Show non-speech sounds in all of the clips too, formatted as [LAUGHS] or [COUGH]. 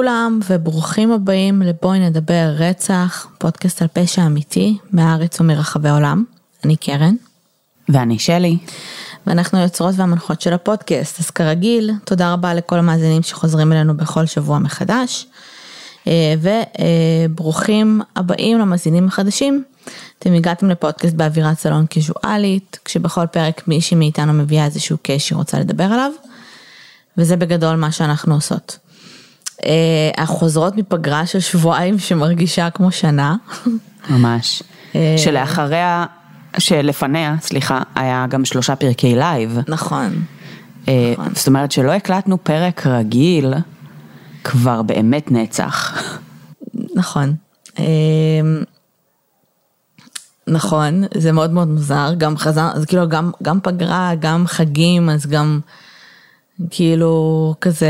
לכולם וברוכים הבאים לבואי נדבר רצח, פודקאסט על פשע אמיתי מהארץ ומרחבי העולם. אני קרן. ואני שלי. ואנחנו היוצרות והמנחות של הפודקאסט, אז כרגיל, תודה רבה לכל המאזינים שחוזרים אלינו בכל שבוע מחדש. אה, וברוכים הבאים למאזינים החדשים. אתם הגעתם לפודקאסט באווירת סלון קיזואלית, כשבכל פרק מישהי מאיתנו מביאה איזשהו קייס שהיא רוצה לדבר עליו, וזה בגדול מה שאנחנו עושות. אה, אנחנו חוזרות מפגרה של שבועיים שמרגישה כמו שנה. ממש. שלאחריה, שלפניה, סליחה, היה גם שלושה פרקי לייב. נכון. אה, נכון. זאת אומרת שלא הקלטנו פרק רגיל כבר באמת נצח. נכון. אה, נכון, זה מאוד מאוד מוזר, גם חזר, אז כאילו גם, גם פגרה, גם חגים, אז גם כאילו כזה,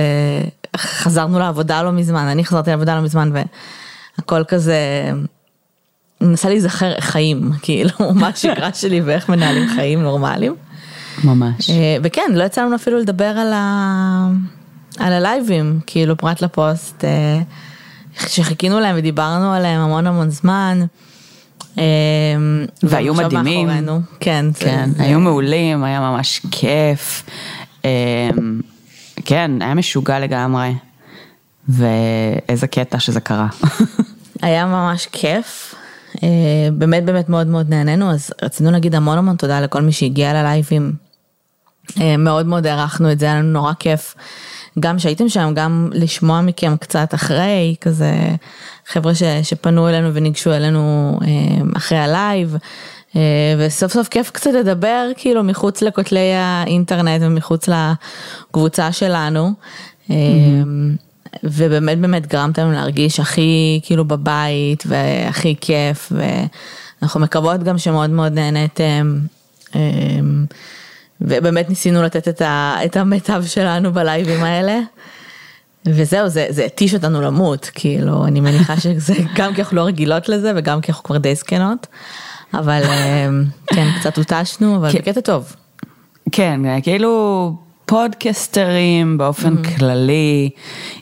חזרנו לעבודה לא מזמן, אני חזרתי לעבודה לא מזמן והכל כזה, מנסה להיזכר חיים, [LAUGHS] כאילו, מה השגרה שלי ואיך מנהלים חיים נורמליים. ממש. אה, וכן, לא יצא לנו אפילו לדבר על, ה... על הלייבים, כאילו פרט לפוסט, אה, שחיכינו להם ודיברנו עליהם המון המון זמן. אה, והיו מדהימים. מאחורינו. כן, זה- כן, זה- היו מעולים, היה ממש כיף. כן, היה משוגע לגמרי. ואיזה קטע שזה קרה. [LAUGHS] היה ממש כיף. אה, באמת באמת מאוד מאוד נהנינו, אז רצינו להגיד המון המון תודה לכל מי שהגיע ללייבים. אה, מאוד מאוד הערכנו את זה, היה לנו נורא כיף. גם שהייתם שם, גם לשמוע מכם קצת אחרי, כזה חבר'ה ש, שפנו אלינו וניגשו אלינו אה, אחרי הלייב. אה, וסוף סוף כיף קצת לדבר כאילו מחוץ לכותלי האינטרנט ומחוץ לקבוצה שלנו. אה, ובאמת באמת גרמתם לנו להרגיש הכי כאילו בבית והכי כיף ואנחנו מקוות גם שמאוד מאוד נהניתם. אמ, ובאמת ניסינו לתת את, ה, את המיטב שלנו בלייבים האלה. וזהו, זה, זה התיש אותנו למות, כאילו, אני מניחה שזה גם כי אנחנו לא רגילות לזה וגם כי אנחנו כבר די זקנות. אבל אמ, כן, קצת הותשנו, אבל כן. בקטע טוב. כן, כאילו פודקסטרים באופן כללי,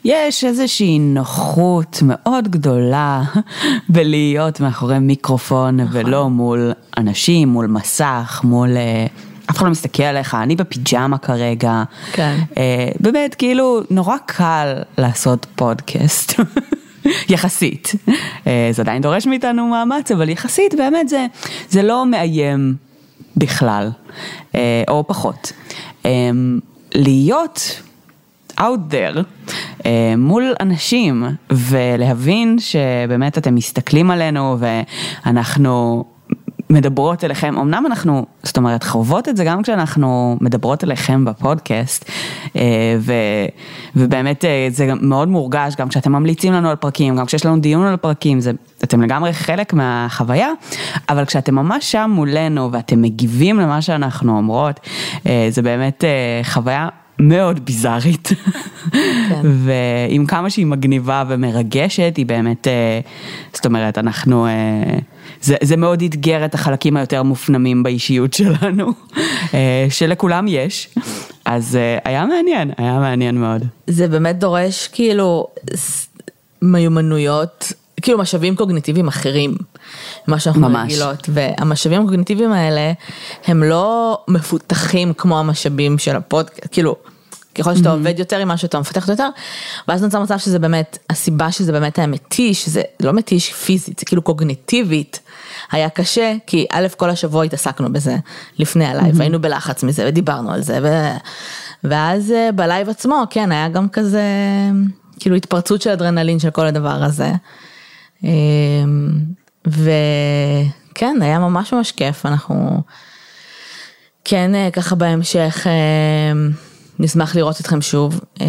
יש איזושהי נוחות מאוד גדולה [LAUGHS] בלהיות מאחורי מיקרופון ולא מול אנשים, מול מסך, מול... אה, אף אחד לא מסתכל עליך, אני בפיג'מה כרגע. כן. אה, באמת, כאילו, נורא קל לעשות פודקאסט. [LAUGHS] [LAUGHS] יחסית. אה, זה עדיין דורש מאיתנו מאמץ, אבל יחסית באמת זה, זה לא מאיים בכלל, אה, או פחות. אה, להיות out there מול אנשים ולהבין שבאמת אתם מסתכלים עלינו ואנחנו מדברות אליכם, אמנם אנחנו, זאת אומרת, חוות את זה גם כשאנחנו מדברות אליכם בפודקאסט, אה, ו, ובאמת אה, זה מאוד מורגש, גם כשאתם ממליצים לנו על פרקים, גם כשיש לנו דיון על פרקים, זה, אתם לגמרי חלק מהחוויה, אבל כשאתם ממש שם מולנו ואתם מגיבים למה שאנחנו אומרות, אה, זה באמת חוויה מאוד ביזארית, ועם כמה שהיא מגניבה ומרגשת, היא באמת, אה, זאת אומרת, אנחנו, אה, זה, זה מאוד אתגר את החלקים היותר מופנמים באישיות שלנו, אה, שלכולם יש, אז היה מעניין, היה מעניין מאוד. זה באמת דורש כאילו מיומנויות, כאילו משאבים קוגניטיביים אחרים ממה שאנחנו ממש. רגילות, והמשאבים הקוגניטיביים האלה הם לא מפותחים כמו המשאבים של הפודקאסט, כאילו. ככל שאתה עובד יותר עם משהו אתה מפתח יותר, ואז נוצר מצב שזה באמת, הסיבה שזה באמת היה מתיש, זה לא מתיש פיזית, זה כאילו קוגניטיבית, היה קשה, כי א' כל השבוע התעסקנו בזה לפני הלייב, היינו בלחץ מזה ודיברנו על זה, ו... ואז אה, בלייב עצמו, כן, היה גם כזה, כאילו התפרצות של אדרנלין של כל הדבר הזה. אה, וכן, היה ממש ממש כיף, אנחנו כן אה, ככה בהמשך אה, נשמח לראות אתכם שוב. אה,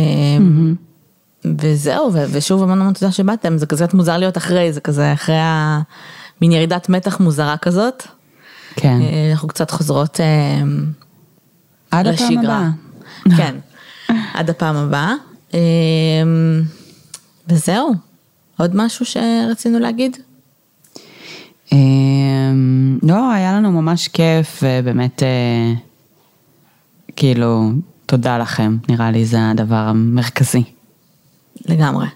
וזהו, ושוב המון המון תודה שבאתם, זה כזה מוזר להיות אחרי, זה כזה אחרי המין ירידת מתח מוזרה כזאת. כן, אה, אנחנו קצת חוזרות עד הפעם לשגרה. הבאה. כן, עד הפעם הבאה. אה, וזהו, עוד משהו שרצינו להגיד? אמ, לא, היה לנו ממש כיף, ובאמת, אה, כאילו, תודה לכם, נראה לי זה הדבר המרכזי. לגמרי.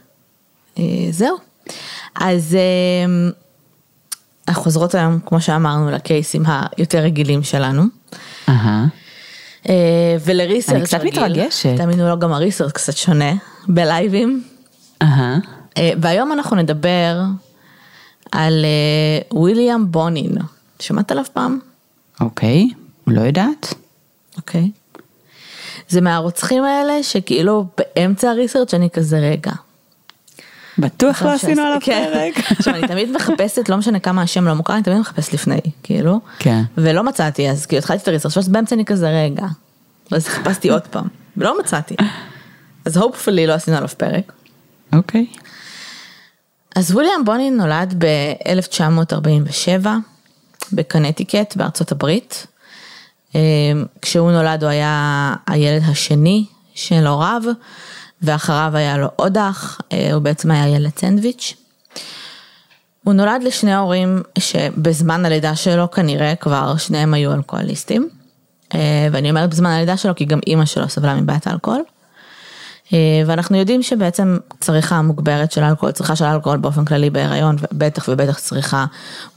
אה, זהו. אז אנחנו חוזרות היום, כמו שאמרנו, לקייסים היותר רגילים שלנו. אהה. אה, ולריסרצ' אני קצת מתרגשת. תאמינו לו, גם הריסרצ' קצת שונה בלייבים. אהה. אה, והיום אנחנו נדבר על אה, וויליאם בונין. שמעת עליו פעם? אוקיי, לא יודעת. אוקיי. זה מהרוצחים האלה שכאילו באמצע הריסרצ' אני כזה רגע. בטוח לא עשינו שעש- עליו כן. פרק. [LAUGHS] עכשיו אני תמיד מחפשת, לא משנה כמה השם לא מוכר, אני תמיד מחפשת לפני, כאילו. כן. ולא מצאתי, אז כאילו התחלתי את הריסרצ' ואז באמצע אני כזה רגע. ואז חיפשתי עוד פעם, ולא מצאתי. אז hopefully לא עשינו עליו פרק. אוקיי. אז וויליאם בונין נולד ב-1947 בקנטיקט בארצות הברית. אה, כשהוא נולד הוא היה הילד השני של הוריו, ואחריו היה לו עוד אח, אה, הוא בעצם היה ילד סנדוויץ'. הוא נולד לשני הורים שבזמן הלידה שלו כנראה כבר שניהם היו אלכוהוליסטים. אה, ואני אומרת בזמן הלידה שלו כי גם אימא שלו סבלה מבעיית האלכוהול. אה, ואנחנו יודעים שבעצם צריכה מוגברת של אלכוהול, צריכה של אלכוהול באופן כללי בהיריון, ובטח ובטח צריכה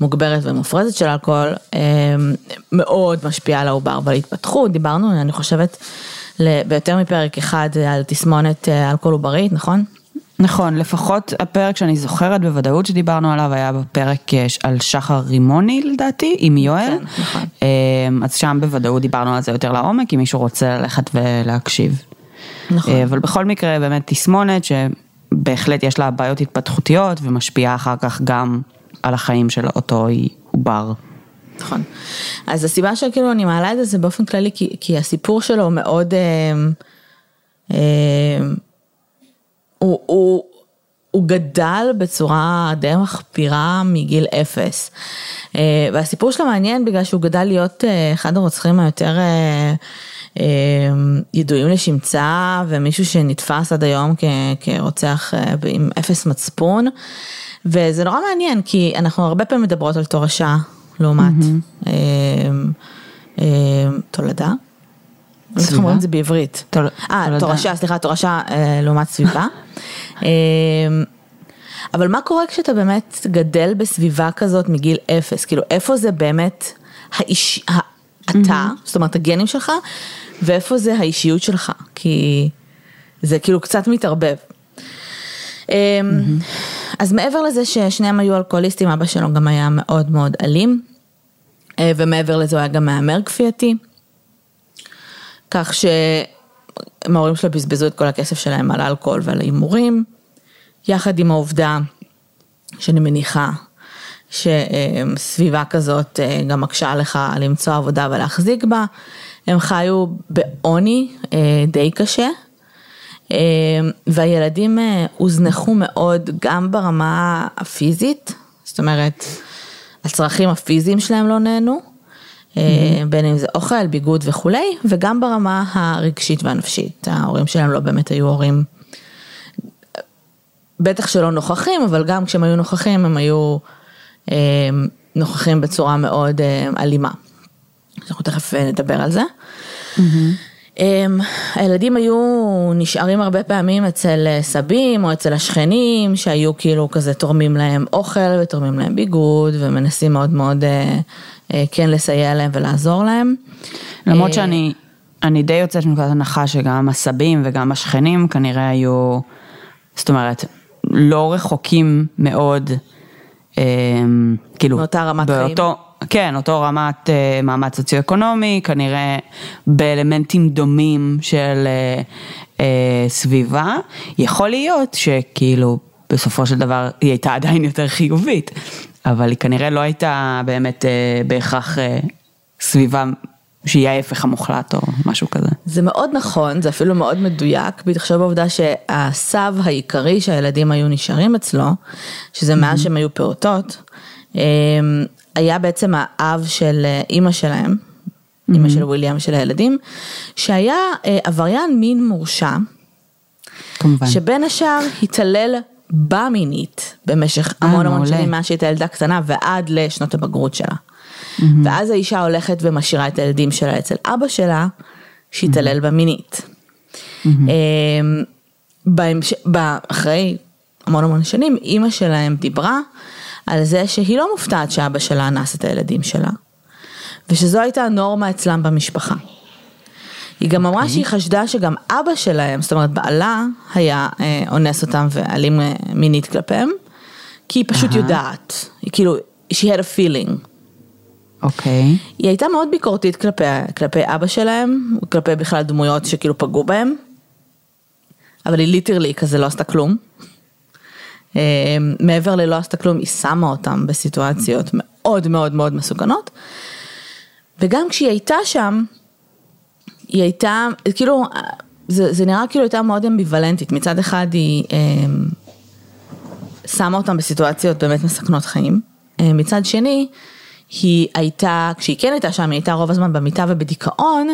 מוגברת ומופרזת של אלכוהול, אה, מאוד משפיעה על העובר ועל התפתחות, דיברנו, אני חושבת, ביותר מפרק אחד על תסמונת אה, אלכוהול עוברית, נכון? נכון, לפחות הפרק שאני זוכרת בוודאות שדיברנו עליו היה בפרק על שחר רימוני לדעתי, עם יואל. כן, נכון. אז שם בוודאות דיברנו על זה יותר לעומק, אם מישהו רוצה ללכת ולהקשיב. נכון. אה, אבל בכל מקרה באמת תסמונת שבהחלט יש לה בעיות התפתחותיות ומשפיעה אחר כך גם על החיים של אותו עובר. נכון. אז הסיבה שכאילו אני מעלה את זה זה באופן כללי כי, כי הסיפור שלו מאוד, אה, אה, הוא, הוא, הוא גדל בצורה די מחפירה מגיל אפס. אה, והסיפור שלו מעניין בגלל שהוא גדל להיות אה, אחד הרוצחים היותר אה, ידועים לשמצה ומישהו שנתפס עד היום כ, כרוצח אה, עם אפס מצפון. וזה נורא מעניין כי אנחנו הרבה פעמים מדברות על תורשה לעומת אה, אה, תולדה. איך? אומרים את זה בעברית. אה. תורשה, סליחה, תורשה אה, לעומת סביבה. [LAUGHS] אבל מה קורה כשאתה באמת גדל בסביבה כזאת מגיל אפס? כאילו, איפה זה באמת האיש... אתה, זאת אומרת הגנים שלך, ואיפה זה האישיות שלך? כי זה כאילו קצת מתערבב. אמ, אז מעבר לזה ששניהם היו אלכוהוליסטים, אבא שלו גם היה מאוד מאוד אלים, אה, ומעבר לזה הוא היה גם מהמר כפייתי, כך שההורים שלו בזבזו את כל הכסף שלהם על אלכוהול ועל הימורים, יחד עם העובדה שאני מניחה שסביבה כזאת אה, גם מקשה לך למצוא עבודה ולהחזיק בה, הם חיו בעוני אה, די קשה. אה, והילדים הוזנחו מאוד גם ברמה הפיזית, זאת אומרת, הצרכים הפיזיים שלהם לא נהנו, אה, בין אם זה אוכל, ביגוד וכולי, וגם ברמה הרגשית והנפשית. ההורים שלהם לא באמת היו הורים, בטח שלא נוכחים, אבל גם כשהם היו נוכחים הם היו נוכחים בצורה מאוד אה, אלימה. אנחנו תכף אה, נדבר על זה. אמ, הילדים היו נשארים הרבה פעמים אצל אה, סבים או אצל השכנים שהיו כאילו כזה תורמים להם אוכל ותורמים להם ביגוד ומנסים מאוד מאוד אה, אה, כן לסייע להם ולעזור להם. למרות אה, שאני אני די יוצאת מנקודת הנחה שגם הסבים וגם השכנים כנראה היו, זאת אומרת, לא רחוקים מאוד, אה, כאילו, מאותה רמת חיים. באותו, כן, אותו רמת אה, מעמד סוציו-אקונומי, כנראה באלמנטים דומים של אה, אה, סביבה. יכול להיות שכאילו בסופו של דבר היא הייתה עדיין יותר חיובית, אבל היא כנראה לא הייתה באמת בהכרח סביבה שהיא ההפך המוחלט או משהו כזה. זה מאוד נכון, זה אפילו מאוד מדויק, בהתחשב בעובדה שהסב העיקרי שהילדים היו נשארים אצלו, שזה מאז שהם היו פעוטות, אמ, היה בעצם האב של אה, אימא שלהם, אימא של וויליאם של הילדים, שהיה אה, עבריין מין מורשע, כמובן. שבין השאר התעלל בה מינית במשך המון המון מעולה. שנים מאז שהייתה ילדה קטנה ועד לשנות הבגרות שלה. ואז האישה הולכת ומשאירה את הילדים שלה אצל אבא שלה, שהתעלל בה מינית. אמ, בהמש... ב- אחרי המון המון שנים, אימא שלהם דיברה על זה שהיא לא מופתעת שאבא שלה אנס את הילדים שלה, ושזו הייתה הנורמה אצלם במשפחה. היא גם אמרה שהיא חשדה שגם אבא שלהם, זאת אומרת בעלה, היה אה, אונס אותם ואלים אה, מינית כלפיהם, כי היא פשוט אהה. יודעת, היא כאילו, she had a feeling. אוקיי. היא הייתה מאוד ביקורתית כלפי, כלפי אבא שלהם, כלפי בכלל דמויות שכאילו פגעו בהם, אבל היא ליטרלי כזה לא עשתה כלום. אה, מעבר ללא עשתה כלום, היא שמה אותם בסיטואציות מאוד מאוד מאוד מסוכנות. וגם כשהיא הייתה שם, היא הייתה, כאילו, זה, זה נראה כאילו הייתה מאוד אמביוולנטית, מצד אחד היא אה, שמה אותם בסיטואציות באמת מסכנות חיים, אה, מצד שני, היא הייתה, כשהיא כן הייתה שם, היא הייתה רוב הזמן במיטה ובדיכאון,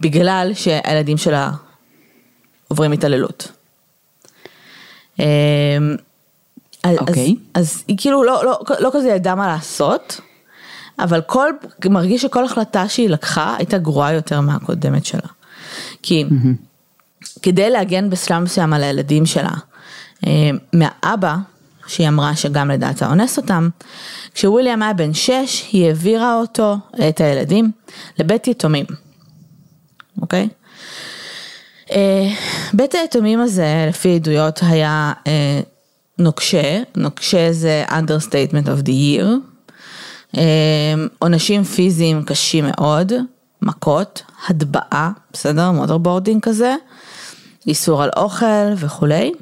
בגלל שהילדים שלה עוברים התעללות. אז, אוקיי. אז, אז היא כאילו לא, לא, לא כזה ידעה מה לעשות, אבל כל, מרגיש שכל החלטה שהיא לקחה הייתה גרועה יותר מהקודמת שלה. כי כדי להגן בשלב מסוים על הילדים שלה, אה, מהאבא, שהיא אמרה שגם לדעתה אונס אותם, כשוויליאם היה בן שש, היא העבירה אותו, את הילדים, לבית יתומים, אוקיי? אה, בית היתומים הזה, לפי עדויות, היה אה, נוקשה, נוקשה זה understatement of the year, אה, עונשים פיזיים קשים מאוד, מכות, הטבעה, בסדר? waterboarding כזה, איסור על אוכל וכולי.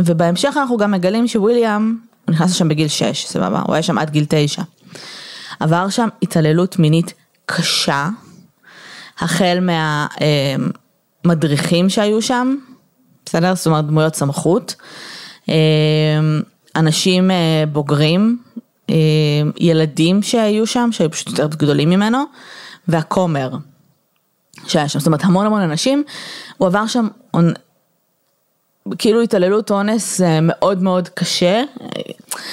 ובהמשך אנחנו גם מגלים שוויליאם, נכנס לשם בגיל 6, סבבה? הוא היה שם עד גיל 9. עבר שם התעללות מינית קשה, החל מהמדריכים שהיו שם, בסדר? זאת אומרת דמויות סמכות, אה, אנשים אה, בוגרים, אה, ילדים שהיו שם, שהיו פשוט יותר גדולים ממנו, והכומר שהיה שם, זאת אומרת המון המון אנשים, הוא עבר שם כאילו התעללות אונס מאוד מאוד קשה,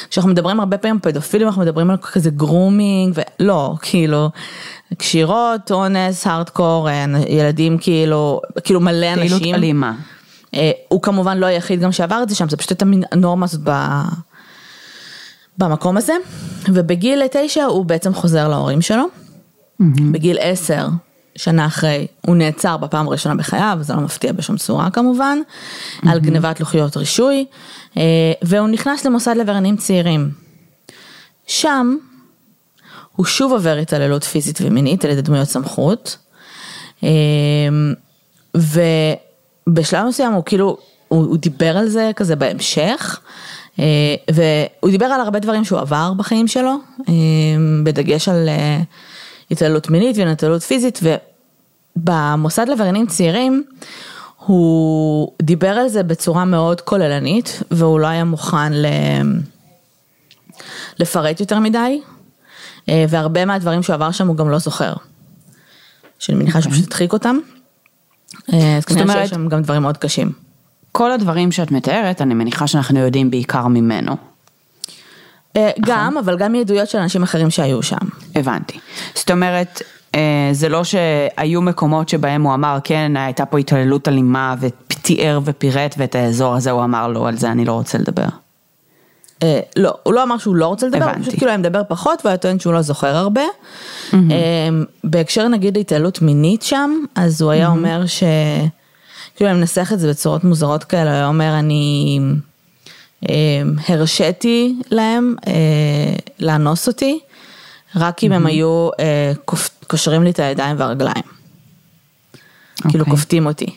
כשאנחנו מדברים הרבה פעמים פדופילים אנחנו מדברים על כזה grooming ולא, כאילו קשירות, אונס, הארדקור, אה, ילדים כאילו, כאילו מלא פעילות אנשים. אלימה. אה, הוא כמובן לא היחיד גם שעבר את זה שם, זה פשוט הייתה מין הנורמה הזאת ב... במקום הזה, ובגיל תשע הוא בעצם חוזר להורים שלו, בגיל עשר, שנה אחרי, הוא נעצר בפעם הראשונה בחייו, זה לא מפתיע בשום צורה כמובן, על גנבת לוחיות רישוי, אה, והוא נכנס למוסד לבריינים צעירים. שם, הוא שוב עובר התעללות פיזית ומינית על ידי דמויות סמכות, אה, ובשלב מסוים הוא כאילו, הוא, הוא דיבר על זה כזה בהמשך, אה, והוא דיבר על הרבה דברים שהוא עבר בחיים שלו, בדגש על התעללות מינית והתעללות פיזית, ובמוסד לבריינים צעירים, הוא דיבר על זה בצורה מאוד כוללנית, והוא לא היה מוכן ל... לפרט יותר מדי, אה, והרבה מהדברים שהוא עבר שם הוא גם לא זוכר. שאני מניחה שהוא פשוט הדחיק אותם. אה, אז כנראה אומרת- שיש שם גם דברים מאוד קשים. כל הדברים שאת מתארת, אני מניחה שאנחנו יודעים בעיקר ממנו. אה, גם, אבל גם מעדויות של אנשים אחרים שהיו שם. הבנתי. זאת אומרת, אה, זה לא שהיו מקומות שבהם הוא אמר, כן, הייתה פה התעללות אלימה, ותיאר ופירט, ואת האזור הזה הוא אמר, לא, על זה אני לא רוצה לדבר. אה, לא, הוא לא אמר שהוא לא רוצה לדבר, הוא הבנתי. פשוט כאילו היה מדבר פחות והוא היה טוען שהוא לא זוכר הרבה. אה, בהקשר נגיד להתעללות מינית שם, אז הוא היה אומר ש... כאילו אני מנסח את זה בצורות מוזרות כאלה, הוא היה אומר אני הרשיתי להם אה, לאנוס אותי, רק אם הם היו אה, קושרים לי את הידיים והרגליים. כאילו אוקיי. כופתים אותי.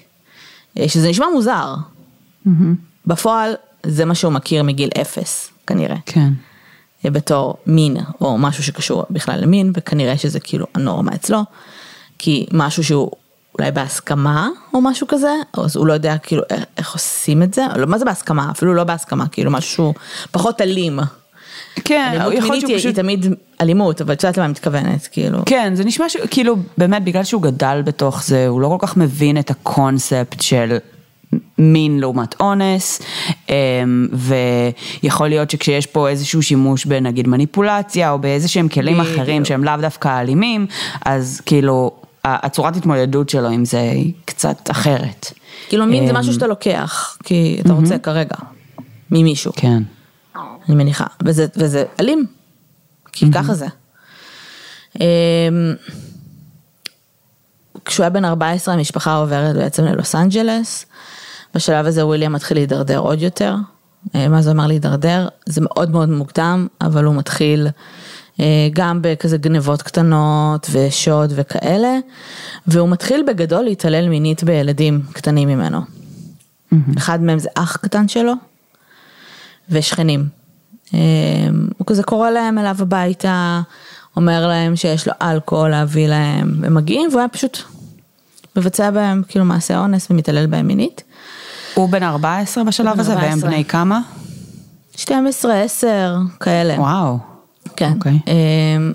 אה, שזה נשמע מוזר. בפועל זה מה שהוא מכיר מגיל אפס, כנראה. כן. בתור מין או משהו שקשור בכלל למין וכנראה שזה כאילו הנורמה אצלו כי משהו שהוא אולי בהסכמה או משהו כזה אז הוא לא יודע כאילו איך, איך עושים את זה לא מה זה בהסכמה אפילו לא בהסכמה כאילו משהו פחות אלים. כן, אלימות יכול מינית היא, פשוט... היא תמיד אלימות אבל את יודעת למה אני מתכוונת כאילו. כן, זה נשמע שכאילו, באמת, בגלל שהוא גדל בתוך זה, הוא לא כל כך מבין את הקונספט של מין לעומת אונס, אמ, ויכול להיות שכשיש פה איזשהו שימוש בנגיד מניפולציה, או באיזה שהם כלים. אחרים שהם לאו דווקא אלימים, אז כאילו, הצורת התמודדות שלו עם זה היא קצת אחרת. כאילו מין זה אמ, משהו שאתה לוקח, כי אתה רוצה כרגע, ממישהו, כן. אני מניחה, וזה, וזה אלים, כי ככה זה. אמ, כשהוא היה בן 14 המשפחה עוברת בעצם ללוס אנג'לס, בשלב הזה וויליאם מתחיל להידרדר עוד יותר. אה, מה זה אומר להידרדר? זה מאוד מאוד מוקדם, אבל הוא מתחיל גם בכזה גנבות קטנות ושוד וכאלה, והוא מתחיל בגדול להתעלל מינית בילדים קטנים ממנו. אחד מהם זה אח קטן שלו, ושכנים. אה, הוא כזה קורא להם אליו הביתה, אומר להם שיש לו אלכוהול להביא להם, הם מגיעים והוא היה פשוט מבצע בהם כאילו מעשה אונס ומתעלל בהם מינית. הוא בן 14 בשלב בן הזה, והם 14. בני כמה? 12, 10, כאלה. וואו. כן. אוקיי. אמ,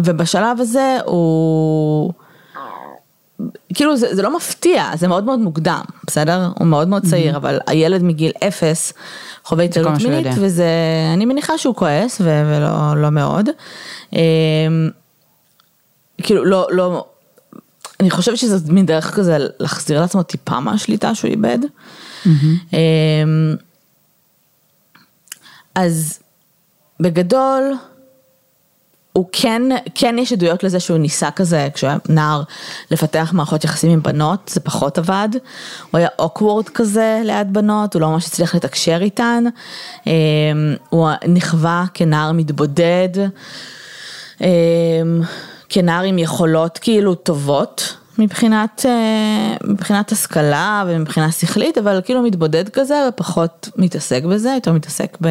ובשלב הזה הוא... כאילו זה, זה לא מפתיע, זה מאוד מאוד מוקדם, בסדר? הוא מאוד מאוד צעיר, אבל הילד מגיל אפס חווה התעללות מינית. וזה, אני מניחה שהוא כועס, ו- ולא לא מאוד. אמ, כאילו, לא, לא, אני חושבת שזה מין דרך כזה להחזיר לעצמו טיפה מהשליטה שהוא איבד. אמ, אז בגדול, הוא כן, כן יש עדויות לזה שהוא ניסה כזה, כשהוא היה נער, לפתח מערכות יחסים עם בנות, זה פחות עבד. הוא היה אוקוורד כזה ליד בנות, הוא לא ממש הצליח לתקשר איתן. אמ, הוא נכווה כנער מתבודד, אמ, כנער עם יכולות כאילו טובות. מבחינת, אה, מבחינת השכלה ומבחינה שכלית, אבל כאילו מתבודד כזה ופחות מתעסק בזה, יותר מתעסק ב...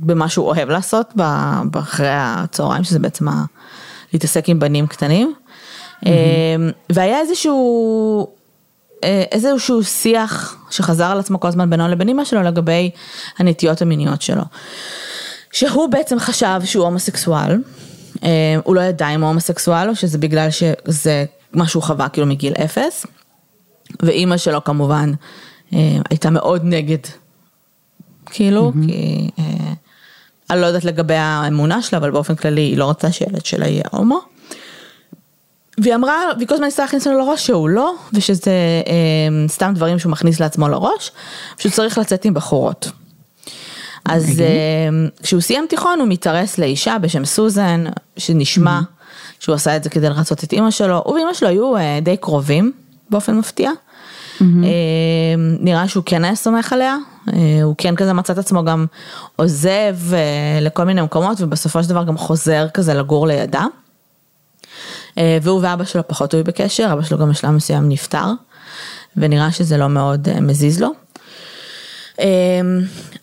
במה שהוא אוהב לעשות אחרי הצהריים, שזה בעצם להתעסק עם בנים קטנים. Mm-hmm. והיה איזשהו, אה, איזשהו שיח שחזר על עצמו כל הזמן בינו לבין אמא שלו לגבי הנטיות המיניות שלו. שהוא בעצם חשב שהוא הומוסקסואל, אה, הוא לא ידע אם הוא הומוסקסואל או שזה בגלל שזה מה שהוא חווה כאילו מגיל אפס. ואימא שלו כמובן אה, הייתה מאוד נגד כאילו, mm-hmm. כי אה, אני לא יודעת לגבי האמונה שלה, אבל באופן כללי היא לא רצתה שילד שלה יהיה הומו. והיא אמרה, והיא כל הזמן ניסתה להכניס לנו לראש שהוא לא, ושזה אה, סתם דברים שהוא מכניס לעצמו לראש, שהוא צריך לצאת עם בחורות. אז אוקיי. אה, כשהוא סיים תיכון הוא מתארס לאישה בשם סוזן, שנשמע שהוא עשה את זה כדי לרצות את אימא שלו, הוא ואימא שלו היו אה, די קרובים באופן מפתיע. אה, נראה שהוא כן היה סומך עליה, אה, הוא כן כזה מצא את עצמו גם עוזב אה, לכל מיני מקומות ובסופו של דבר גם חוזר כזה לגור לידה. אה, והוא ואבא שלו פחות היו בקשר, אבא שלו גם בשלב מסוים נפטר, ונראה שזה לא מאוד מזיז לו.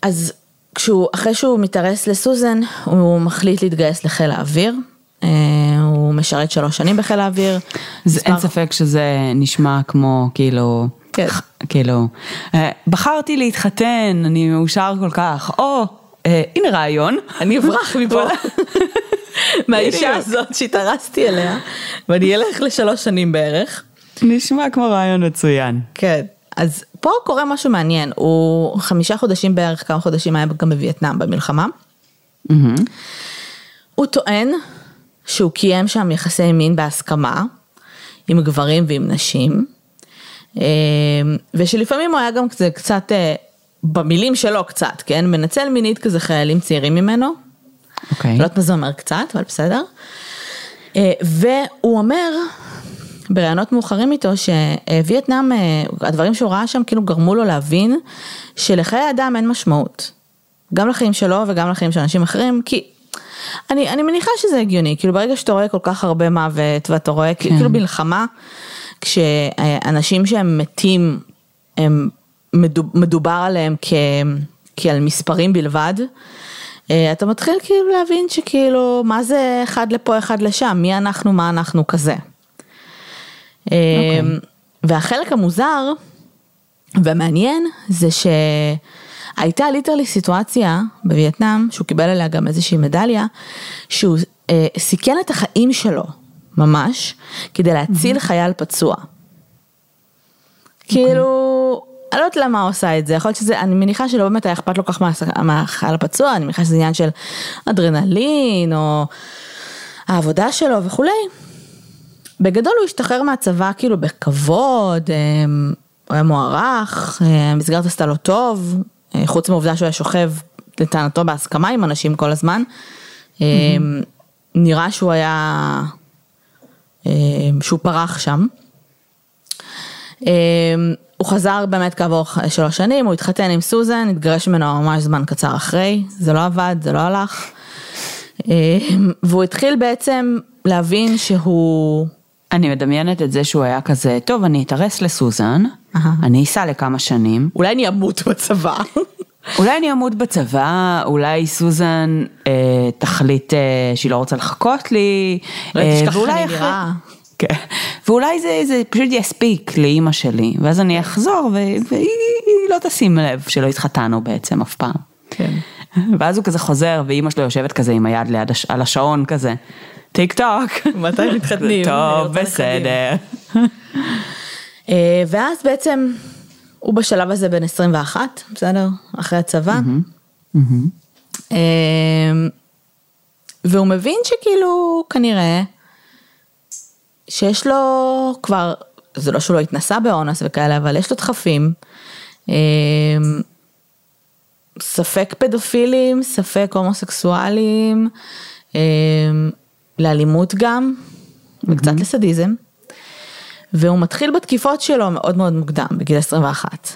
אז כשהוא, אחרי שהוא מתארס לסוזן, הוא מחליט להתגייס לחיל האוויר. הוא משרת שלוש שנים בחיל האוויר. זה אין מספר- ספק שזה נשמע כמו כאילו, כן. כאילו, אה, בחרתי להתחתן, אני מאושר כל כך, או אה, הנה רעיון. אני אברח [LAUGHS] מפה. [LAUGHS] מהאישה. הזאת שהתארסתי אליה, ואני אלך לשלוש שנים בערך. נשמע כמו רעיון מצוין. כן. אז פה קורה משהו מעניין, הוא חמישה חודשים בערך, כמה חודשים היה גם בווייטנאם במלחמה. הוא טוען שהוא קיים שם יחסי מין בהסכמה עם גברים ועם נשים, ושלפעמים הוא היה גם כזה קצת, אה, במילים שלו קצת, כן? מנצל מינית כזה חיילים צעירים ממנו. אוקיי. לא יודעת מה זה אומר קצת, אבל בסדר. אה, והוא אומר, בראיונות מאוחרים איתו, שווייטנאם, אה, הדברים שהוא ראה שם כאילו גרמו לו להבין שלחיי אדם אין משמעות. גם לחיים שלו וגם לחיים של אנשים אחרים, כי אני, אני מניחה שזה הגיוני, כאילו ברגע שאתה רואה כל כך הרבה מוות ואתה רואה כן. כאילו מלחמה, כשאנשים שהם מתים, הם מדוב, מדובר עליהם כ, כעל מספרים בלבד, אה, אתה מתחיל כאילו להבין שכאילו, מה זה אחד לפה, אחד לשם, מי אנחנו, מה אנחנו כזה. Okay. והחלק המוזר והמעניין זה שהייתה ליטרלי סיטואציה בווייטנאם, שהוא קיבל עליה גם איזושהי מדליה, שהוא אה, סיכן את החיים שלו ממש, כדי להציל mm-hmm. חייל פצוע. כאילו, אני לא יודעת למה הוא עושה את זה, יכול להיות שזה, אני מניחה שלא באמת היה אכפת לו כך מה- מהחייל הפצוע, אני מניחה שזה עניין של אדרנלין, או... העבודה שלו וכולי. בגדול הוא השתחרר מהצבא כאילו בכבוד, אה, הוא היה מוערך, אה, המסגרת עשתה לו טוב, אה, חוץ מהעובדה שהוא היה שוכב לטענתו בהסכמה עם אנשים כל הזמן. Mm-hmm. נראה שהוא היה, שהוא פרח שם. הוא חזר באמת כעבור שלוש שנים, הוא התחתן עם סוזן, התגרש ממנו ממש זמן קצר אחרי, זה לא עבד, זה לא הלך. והוא התחיל בעצם להבין שהוא... אני מדמיינת את זה שהוא היה כזה, טוב, אני אתארס לסוזן, אני אסע לכמה שנים. אולי אני אמות בצבא. אולי אני אמות בצבא, אולי סוזן אה, תחליט אה, שהיא לא רוצה לחכות לי. אולי אה, תשכח איך אני נראה. כן. ואולי זה, זה פשוט יספיק לאימא שלי, ואז אני אחזור והיא לא תשים לב שלא התחתנו בעצם אף פעם. כן. ואז הוא כזה חוזר, ואימא שלו יושבת כזה עם היד ליד הש... על השעון כזה, טיק טוק. מתי מתחתנים? [LAUGHS] טוב, בסדר. אה, ואז בעצם הוא בשלב הזה בן 21, בסדר? אחרי הצבא. אה, והוא מבין שכאילו כנראה שיש לו כבר, זה לא שהוא לא התנסה באונס וכאלה, אבל יש לו דחפים. אה, ספק פדופילים, ספק הומוסקסואלים, לאלימות גם, וקצת לסדיזם. והוא מתחיל בתקיפות שלו מאוד מאוד מוקדם, בגיל 21.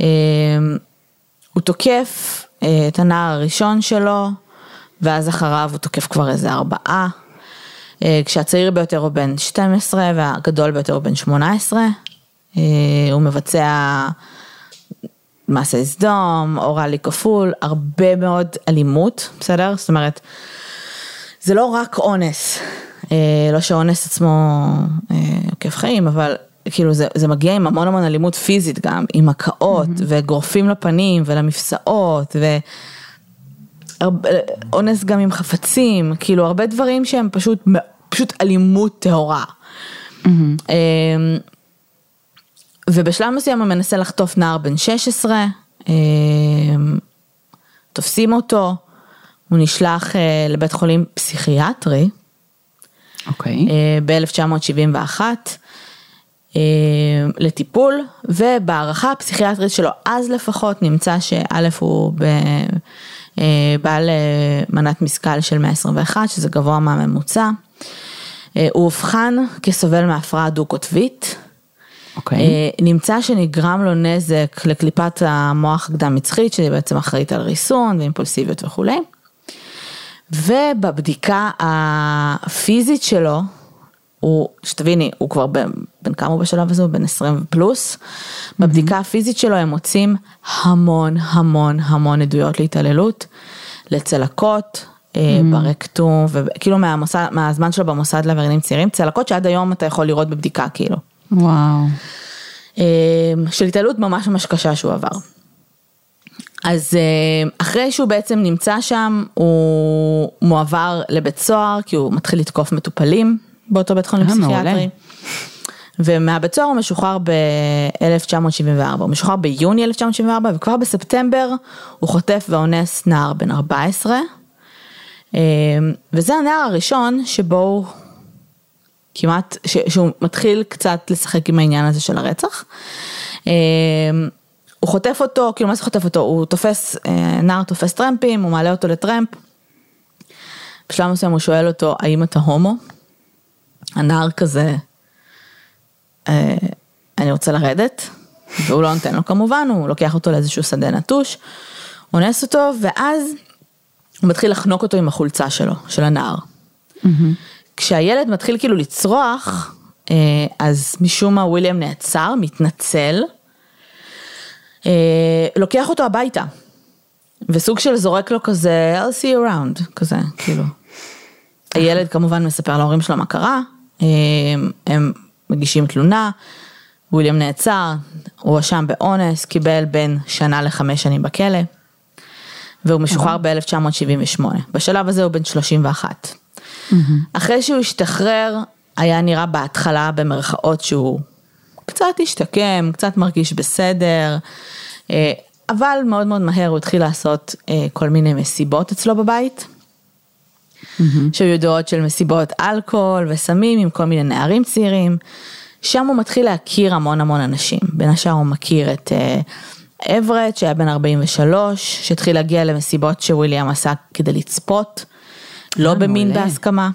אמ, הוא תוקף אה, את הנער הראשון שלו, ואז אחריו הוא תוקף כבר איזה ארבעה. אה, כשהצעיר ביותר הוא בן 12 והגדול ביותר הוא בן 18. אה, הוא מבצע מעשה סדום, אוראלי כפול, הרבה מאוד אלימות, בסדר? זאת אומרת, זה לא רק אונס, לא שאונס עצמו אה, עוקף חיים, אבל כאילו זה, זה מגיע עם המון המון אלימות פיזית גם, עם הקאות mm-hmm. וגורפים לפנים ולמפסעות ואונס גם עם חפצים, כאילו הרבה דברים שהם פשוט, פשוט אלימות טהורה. Mm-hmm. ובשלב מסוים הוא מנסה לחטוף נער בן 16, תופסים אותו, הוא נשלח לבית חולים פסיכיאטרי. אוקיי. Okay. אה, ב-1971 אה, לטיפול, ובהערכה הפסיכיאטרית שלו אז לפחות נמצא שא' הוא ב... אה, בעל מנת משכל של 121, שזה גבוה מהממוצע. הוא אובחן כסובל מהפרעה דו-קוטבית. Okay. אוקיי. נמצא שנגרם לו נזק לקליפת המוח הקדם מצחית, שהיא בעצם אחראית על ריסון ואימפולסיביות וכולי. ובבדיקה הפיזית שלו, הוא, שתביני, הוא כבר בן, בן כמה הוא בשלב הזה? הוא בן 20 פלוס. Mm-hmm. בבדיקה הפיזית שלו הם מוצאים המון המון המון עדויות להתעללות, לצלקות, mm-hmm. ברקטום, וכאילו מהמוסד, מהזמן שלו במוסד לעבריינים צעירים, צלקות שעד היום אתה יכול לראות בבדיקה כאילו. וואו. אה, של התעללות ממש ממש קשה שהוא עבר. אז אה, אחרי שהוא בעצם נמצא שם, הוא מועבר לבית סוהר, כי הוא מתחיל לתקוף מטופלים באותו בית חולים אה, פסיכיאטרי. ומהבית סוהר הוא משוחרר ב-1974, הוא משוחרר ביוני 1974 וכבר בספטמבר הוא חוטף ואונס נער בן 14. אה, וזה הנער הראשון שבו הוא כמעט, שהוא מתחיל קצת לשחק עם העניין הזה של הרצח. הוא חוטף אותו, כאילו מה זה חוטף אותו? הוא תופס, אה, נער תופס טרמפים, הוא מעלה אותו לטרמפ. בשלב מסוים הוא שואל אותו, האם אתה הומו? הנער כזה, אה, אני רוצה לרדת, והוא לא נותן לו כמובן, הוא לוקח אותו לאיזשהו שדה נטוש, אונס אותו, ואז הוא מתחיל לחנוק אותו עם החולצה שלו, של הנער. Mm-hmm. כשהילד מתחיל כאילו לצרוח, אה, אז משום מה וויליאם נעצר, מתנצל, לוקח אותו הביתה. וסוג של זורק לו כזה, I'll see you around, כזה, כאילו. הילד כמובן מספר להורים שלו מה קרה, הם, אה, הם מגישים תלונה, וויליאם נעצר, הוא הואשם באונס, קיבל בין שנה לחמש שנים בכלא, והוא משוחרר ב-1978. בשלב הזה הוא בן 31. אחרי שהוא השתחרר, היה נראה בהתחלה במרכאות שהוא קצת השתקם, קצת מרגיש בסדר, אה, אבל מאוד מאוד מהר הוא התחיל לעשות אה, כל מיני מסיבות אצלו בבית. שהיו ידועות של מסיבות אלכוהול וסמים עם כל מיני נערים צעירים. שם הוא מתחיל להכיר המון המון אנשים, בין השאר הוא מכיר את uh, אברט שהיה בן 43, שהתחיל להגיע למסיבות שוויליאם עשה כדי לצפות, לא במין מעולה. בהסכמה.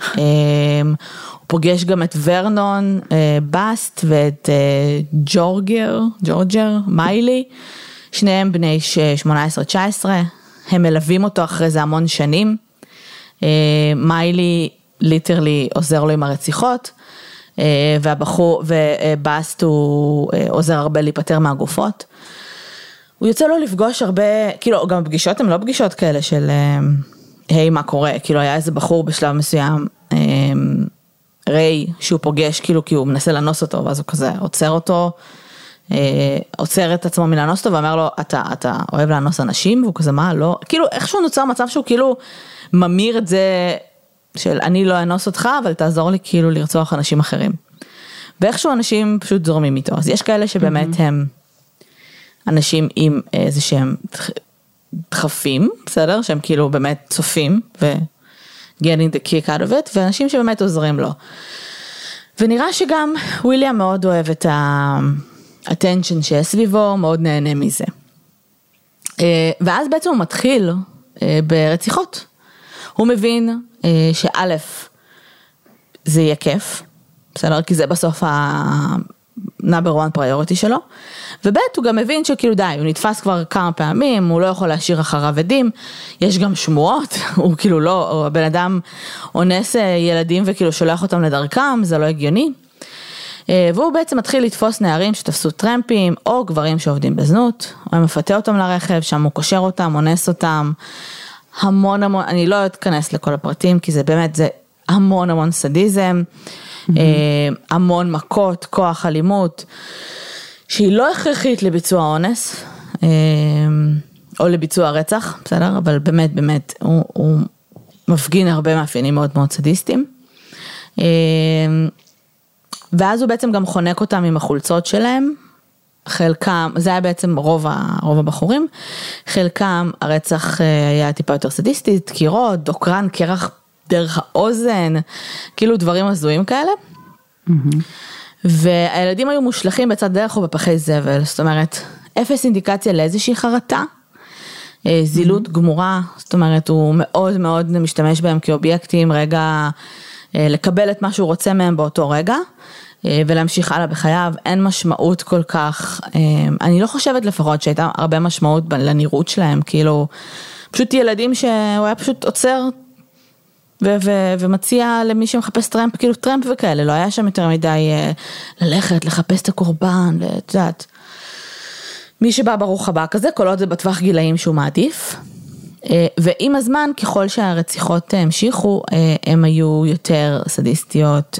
um, [LAUGHS] פוגש גם את ורנון uh, בסט ואת uh, ג'ורגר, ג'ורג'ר, מיילי, שניהם בני 18-19, הם מלווים אותו אחרי זה המון שנים. Uh, מיילי ליטרלי עוזר לו עם הרציחות. אה, והבחור, ובאסט הוא אה, עוזר הרבה להיפטר מהגופות. הוא יוצא לו לפגוש הרבה, כאילו גם פגישות הן לא פגישות כאלה של אה, היי מה קורה, כאילו היה איזה בחור בשלב מסוים, אה, ריי, שהוא פוגש כאילו כי הוא מנסה לאנוס אותו, ואז הוא כזה עוצר אותו, אה, עוצר את עצמו מלאנוס אותו ואומר לו אתה, אתה אוהב לאנוס אנשים? והוא כזה מה לא, כאילו איכשהו נוצר מצב שהוא כאילו ממיר את זה של אני לא אאנוס אותך אבל תעזור לי כאילו לרצוח אנשים אחרים. ואיכשהו אנשים פשוט זורמים איתו אז יש כאלה שבאמת הם אנשים עם איזה שהם דח- דחפים בסדר שהם כאילו באמת צופים ו getting the kick out of it ואנשים שבאמת עוזרים לו. ונראה שגם וויליאם מאוד אוהב את ה-attention שיש סביבו מאוד נהנה מזה. אה, ואז בעצם הוא מתחיל אה, ברציחות. הוא מבין אה, שא' זה יהיה כיף, בסדר? כי זה בסוף ה-number one priority שלו, וב' הוא גם מבין שכאילו די, הוא נתפס כבר כמה פעמים, הוא לא יכול להשאיר אחריו עדים, יש גם שמועות, [LAUGHS] הוא כאילו לא, הבן אדם אונס אה, ילדים וכאילו שולח אותם לדרכם, זה לא הגיוני. אה, והוא בעצם מתחיל לתפוס נערים שתפסו טרמפים, או גברים שעובדים בזנות, הוא מפתה אותם לרכב, שם הוא קושר אותם, אונס אותם, המון המון, אני לא אתכנס לכל הפרטים, כי זה באמת, זה המון המון סדיזם, אה, המון מכות, כוח, אלימות, שהיא לא הכרחית לביצוע אונס, אה, או לביצוע רצח, בסדר? אבל באמת, באמת, הוא, הוא מפגין הרבה מאפיינים מאוד מאוד סדיסטיים. אה, ואז הוא בעצם גם חונק אותם עם החולצות שלהם, חלקם, זה היה בעצם רוב, ה, רוב הבחורים, חלקם הרצח היה טיפה יותר סדיסטי, דקירות, דוקרן, קרח דרך האוזן, כאילו דברים הזויים כאלה. והילדים היו מושלכים בצד דרך או בפחי זבל, זאת אומרת, אפס אינדיקציה לאיזושהי חרטה, אה, זילות גמורה, זאת אומרת, הוא מאוד מאוד משתמש בהם כאובייקטים, רגע אה, לקבל את מה שהוא רוצה מהם באותו רגע. אה, ולהמשיך הלאה בחייו, אין משמעות כל כך, אני לא חושבת לפחות שהייתה הרבה משמעות לנראות שלהם, כאילו, פשוט ילדים שהוא היה פשוט עוצר ו- ו- ומציע למי שמחפש טרמפ, כאילו טרמפ וכאלה, לא היה שם יותר מדי אה, ללכת, לחפש את הקורבן, ואת יודעת. מי שבא ברוך הבא כזה, כל עוד זה בטווח גילאים שהוא מעדיף. אה, ועם הזמן, ככל שהרציחות אה, המשיכו, הן היו יותר סדיסטיות.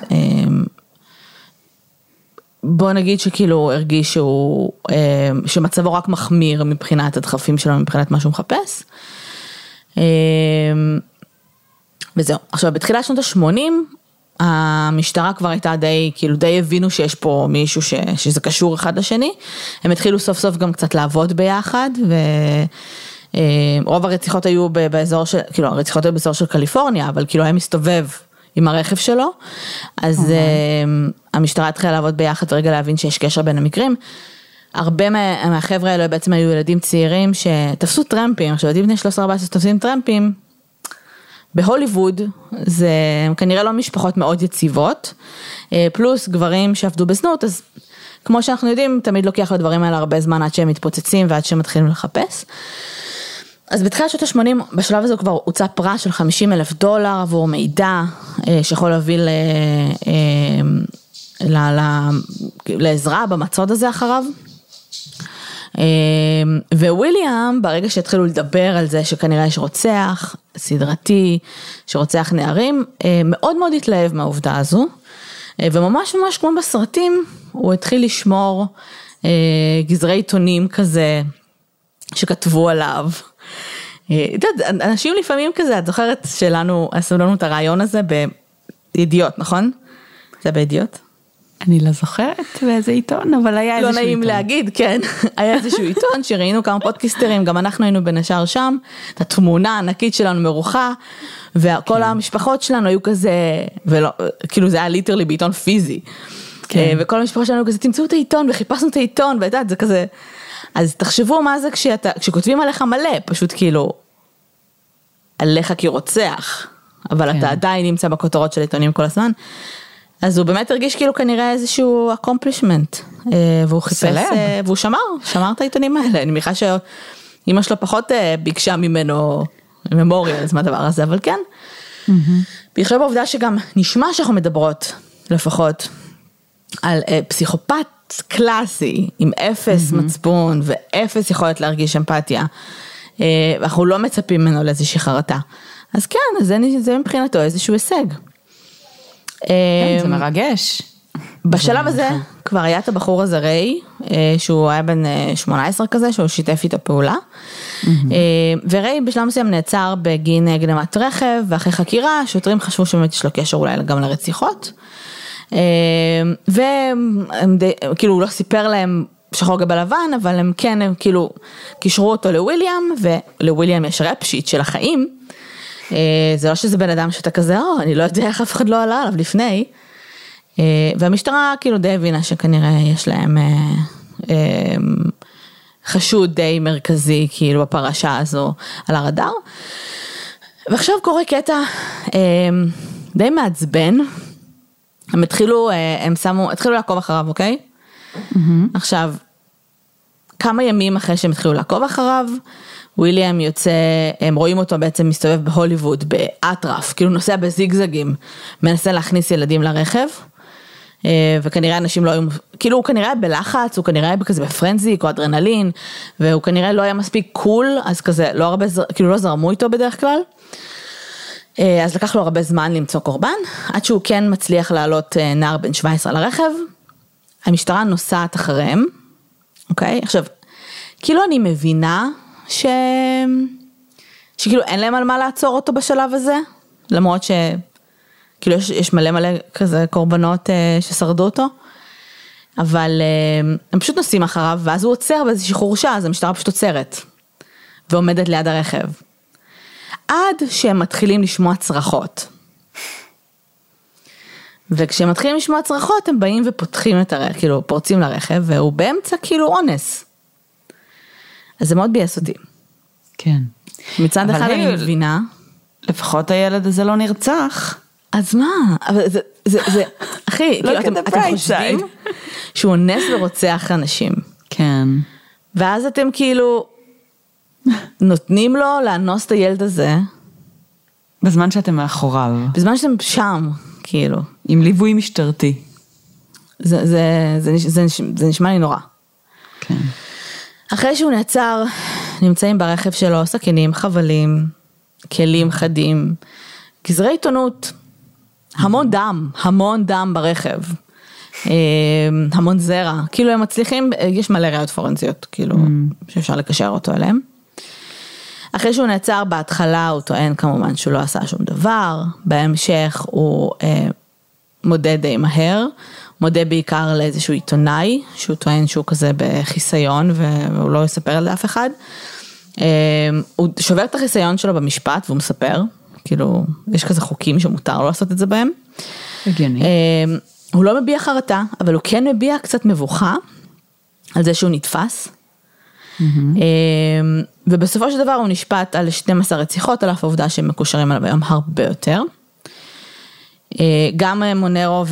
בוא נגיד שכאילו הרגיש שהוא, שמצבו רק מחמיר מבחינת הדחפים שלו, מבחינת מה שהוא מחפש. אה, וזהו. עכשיו בתחילת שנות ה-80, המשטרה כבר הייתה די, כאילו די הבינו שיש פה מישהו ש, שזה קשור אחד לשני. הם התחילו סוף סוף גם קצת לעבוד ביחד, ורוב הרציחות היו באזור של, כאילו הרציחות היו באזור של קליפורניה, אבל כאילו היה מסתובב עם הרכב שלו, אז אה, המשטרה התחילה לעבוד ביחד ורגע להבין שיש קשר בין המקרים. הרבה מה- מהחבר'ה האלה בעצם היו ילדים צעירים שתפסו טרמפים, עכשיו ילדים בני 13-14 שתופסים טרמפים, בהוליווד זה כנראה לא משפחות מאוד יציבות, אה, פלוס גברים שעבדו בזנות, אז כמו שאנחנו יודעים, תמיד לוקח לדברים האלה הרבה זמן עד שהם מתפוצצים ועד שהם מתחילים לחפש. אז בתחילת שנות ה-80, בשלב הזה כבר הוצא פרס של 50 אלף דולר עבור מידע אה, שיכול להביא ל, אה, ל, ל, לעזרה במצוד הזה אחריו. אה, וויליאם, ברגע שהתחילו לדבר על זה שכנראה יש רוצח סדרתי שרוצח נערים, אה, מאוד מאוד התלהב מהעובדה הזו. אה, וממש ממש כמו בסרטים, הוא התחיל לשמור אה, גזרי עיתונים כזה שכתבו עליו. את יודעת, אנשים לפעמים כזה, את זוכרת שלנו, עשו לנו את הרעיון הזה בידיעות, נכון? זה בידיעות? אני לא זוכרת באיזה עיתון, אבל היה לא איזשהו נעים עיתון. להגיד, כן, [LAUGHS] היה איזשהו עיתון שראינו כמה פודקסטרים, גם אנחנו היינו בין השאר שם, את התמונה הענקית שלנו מרוחה, וכל כן. המשפחות שלנו היו כזה, ולא, כאילו זה היה literally בעיתון פיזי, כן. אה, וכל המשפחות שלנו כזה, תמצאו את העיתון, וחיפשנו את העיתון, ואת יודעת, זה כזה, אז תחשבו מה זה כשאתה, כשכותבים עליך מלא, פשוט כאילו, עליך כרוצח, אבל כן. אתה עדיין נמצא בכותרות של עיתונים כל הזמן. אז הוא באמת הרגיש כאילו כנראה איזשהו accomplishment, אה, והוא חיפש, סלב. אה, והוא שמר, שמר את העיתונים האלה, אני מניחה שאימא שלו פחות אה, ביקשה ממנו ממוריאלס מהדבר הזה, אבל כן. בהחלט בעובדה שגם נשמע שאנחנו מדברות, לפחות, על פסיכופת קלאסי, עם אפס מצפון ואפס יכולת להרגיש אמפתיה, אנחנו לא מצפים ממנו לאיזושהי חרטה. אז כן, זה, זה מבחינתו איזשהו הישג. כן, אה, זה מרגש. בשלב הזה כבר היה את הבחור הזה ריי, אה, שהוא היה בן אה, 18 כזה, שהוא שיתף איתו פעולה. אה, וריי בשלב מסוים נעצר בגין אה, גנבת רכב, ואחרי חקירה, שוטרים חשבו שבאמת יש לו קשר אולי גם לרציחות. אה, והם די- כאילו הוא לא סיפר להם שחור גבי לבן, אבל הם כן, הם כאילו קישרו אותו לוויליאם, ולוויליאם יש רפ שיט של החיים. אה, זה לא שזה בן אדם שאתה כזה, או, אני לא יודע איך אף אחד לא עלה עליו לפני. אה, והמשטרה כאילו די הבינה שכנראה יש להם אה, חשוד די מרכזי כאילו בפרשה הזו על הרדאר. ועכשיו קורה קטע די מעצבן. הם התחילו, הם שמו, התחילו לעקוב אחריו, אוקיי? עכשיו, כמה ימים אחרי שהם התחילו לעקוב אחריו, וויליאם יוצא, הם רואים אותו בעצם מסתובב בהוליווד, באטרף, כאילו נוסע בזיגזגים, מנסה להכניס ילדים לרכב. אה, וכנראה אנשים לא היו, כאילו הוא כנראה היה בלחץ, הוא כנראה היה כזה בפרנזיק או אדרנלין, והוא כנראה לא היה מספיק קול, אז כזה לא הרבה, כאילו לא זרמו איתו בדרך כלל. אה, אז לקח לו הרבה זמן למצוא קורבן, עד שהוא כן מצליח לעלות אה, נער בן 17 לרכב. המשטרה נוסעת אחריהם, אוקיי? עכשיו, כאילו אני מבינה ש... שכאילו אין להם על מה לעצור אותו בשלב הזה, למרות ש... כאילו יש, יש מלא מלא כזה קורבנות אה, ששרדו אותו, אבל אה, הם פשוט נוסעים אחריו, ואז הוא עוצר באיזושהי חורשה, אז המשטרה פשוט עוצרת, ועומדת ליד הרכב. עד שהם מתחילים לשמוע צרחות. וכשהם מתחילים לשמוע צרחות, הם באים ופותחים את הרכב, כאילו פורצים לרכב, והוא באמצע כאילו אונס. אז זה מאוד ביאס אותי. כן. מצד אחד אני מבינה, לפחות הילד הזה לא נרצח. אז מה? אבל זה, זה, זה, אחי, [LAUGHS] כאילו, אתם, חושבים. [LAUGHS] שהוא אונס ורוצח אנשים, כן. ואז אתם כאילו [LAUGHS] נותנים לו לאנוס את הילד הזה, בזמן שאתם מאחוריו. בזמן שאתם שם, כאילו. עם ליווי משטרתי. זה, זה, זה, זה, נש- זה נשמע לי נורא. כן. אחרי שהוא נעצר, נמצאים ברכב שלו סכינים, חבלים, כלים חדים, גזרי עיתונות, המון דם, המון דם ברכב, אה, המון זרע, כאילו הם מצליחים, אה, יש מלא ראיות פורנזיות, כאילו, שאפשר לקשר אותו אליהם. אחרי שהוא נעצר בהתחלה הוא טוען כמובן שהוא לא עשה שום דבר, בהמשך הוא אה, מודה די מהר, מודה בעיקר לאיזשהו עיתונאי, שהוא טוען שהוא כזה בחיסיון והוא לא יספר על זה אף אחד. אה, הוא שובר את החיסיון שלו במשפט והוא מספר, כאילו יש כזה חוקים שמותר לו לעשות את זה בהם. הגיוני. אה, הוא לא מביע חרטה, אבל הוא כן מביע קצת מבוכה על זה שהוא נתפס. אה, ובסופו של דבר הוא נשפט על 12 רציחות, על אף העובדה שהם מקושרים עליו היום הרבה יותר. אה, גם אה, מונרו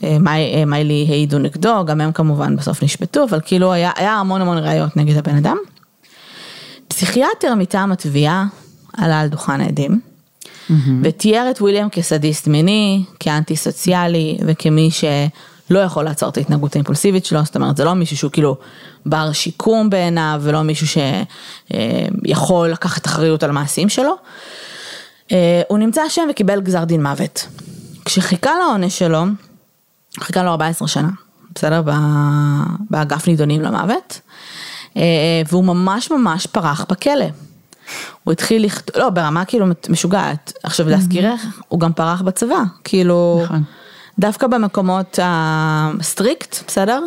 ומיילי העידו נגדו, גם הם כמובן בסוף נשפטו, אבל כאילו היה, היה המון המון ראיות נגד הבן אדם. פסיכיאטר מטעם התביעה עלה על דוכן העדים, ותיאר את וויליאם כסדיסט מיני, כאנטי סוציאלי וכמי שלא יכול לעצור את ההתנהגות האימפולסיבית שלו, זאת אומרת זה לא מישהו שהוא כאילו בר שיקום בעיניו ולא מישהו שיכול לקחת אחריות על המעשים שלו. אה, הוא נמצא אשם וקיבל גזר דין מוות. כשחיכה לעונש שלו, חיכה לו 14 שנה, בסדר? באגף נידונים למוות, אה, והוא ממש ממש פרח בכלא. הוא התחיל לכתוב, לא ברמה כאילו משוגעת, עכשיו להזכירך, הוא גם פרח בצבא, כאילו, נכון. דווקא במקומות ה strict, בסדר?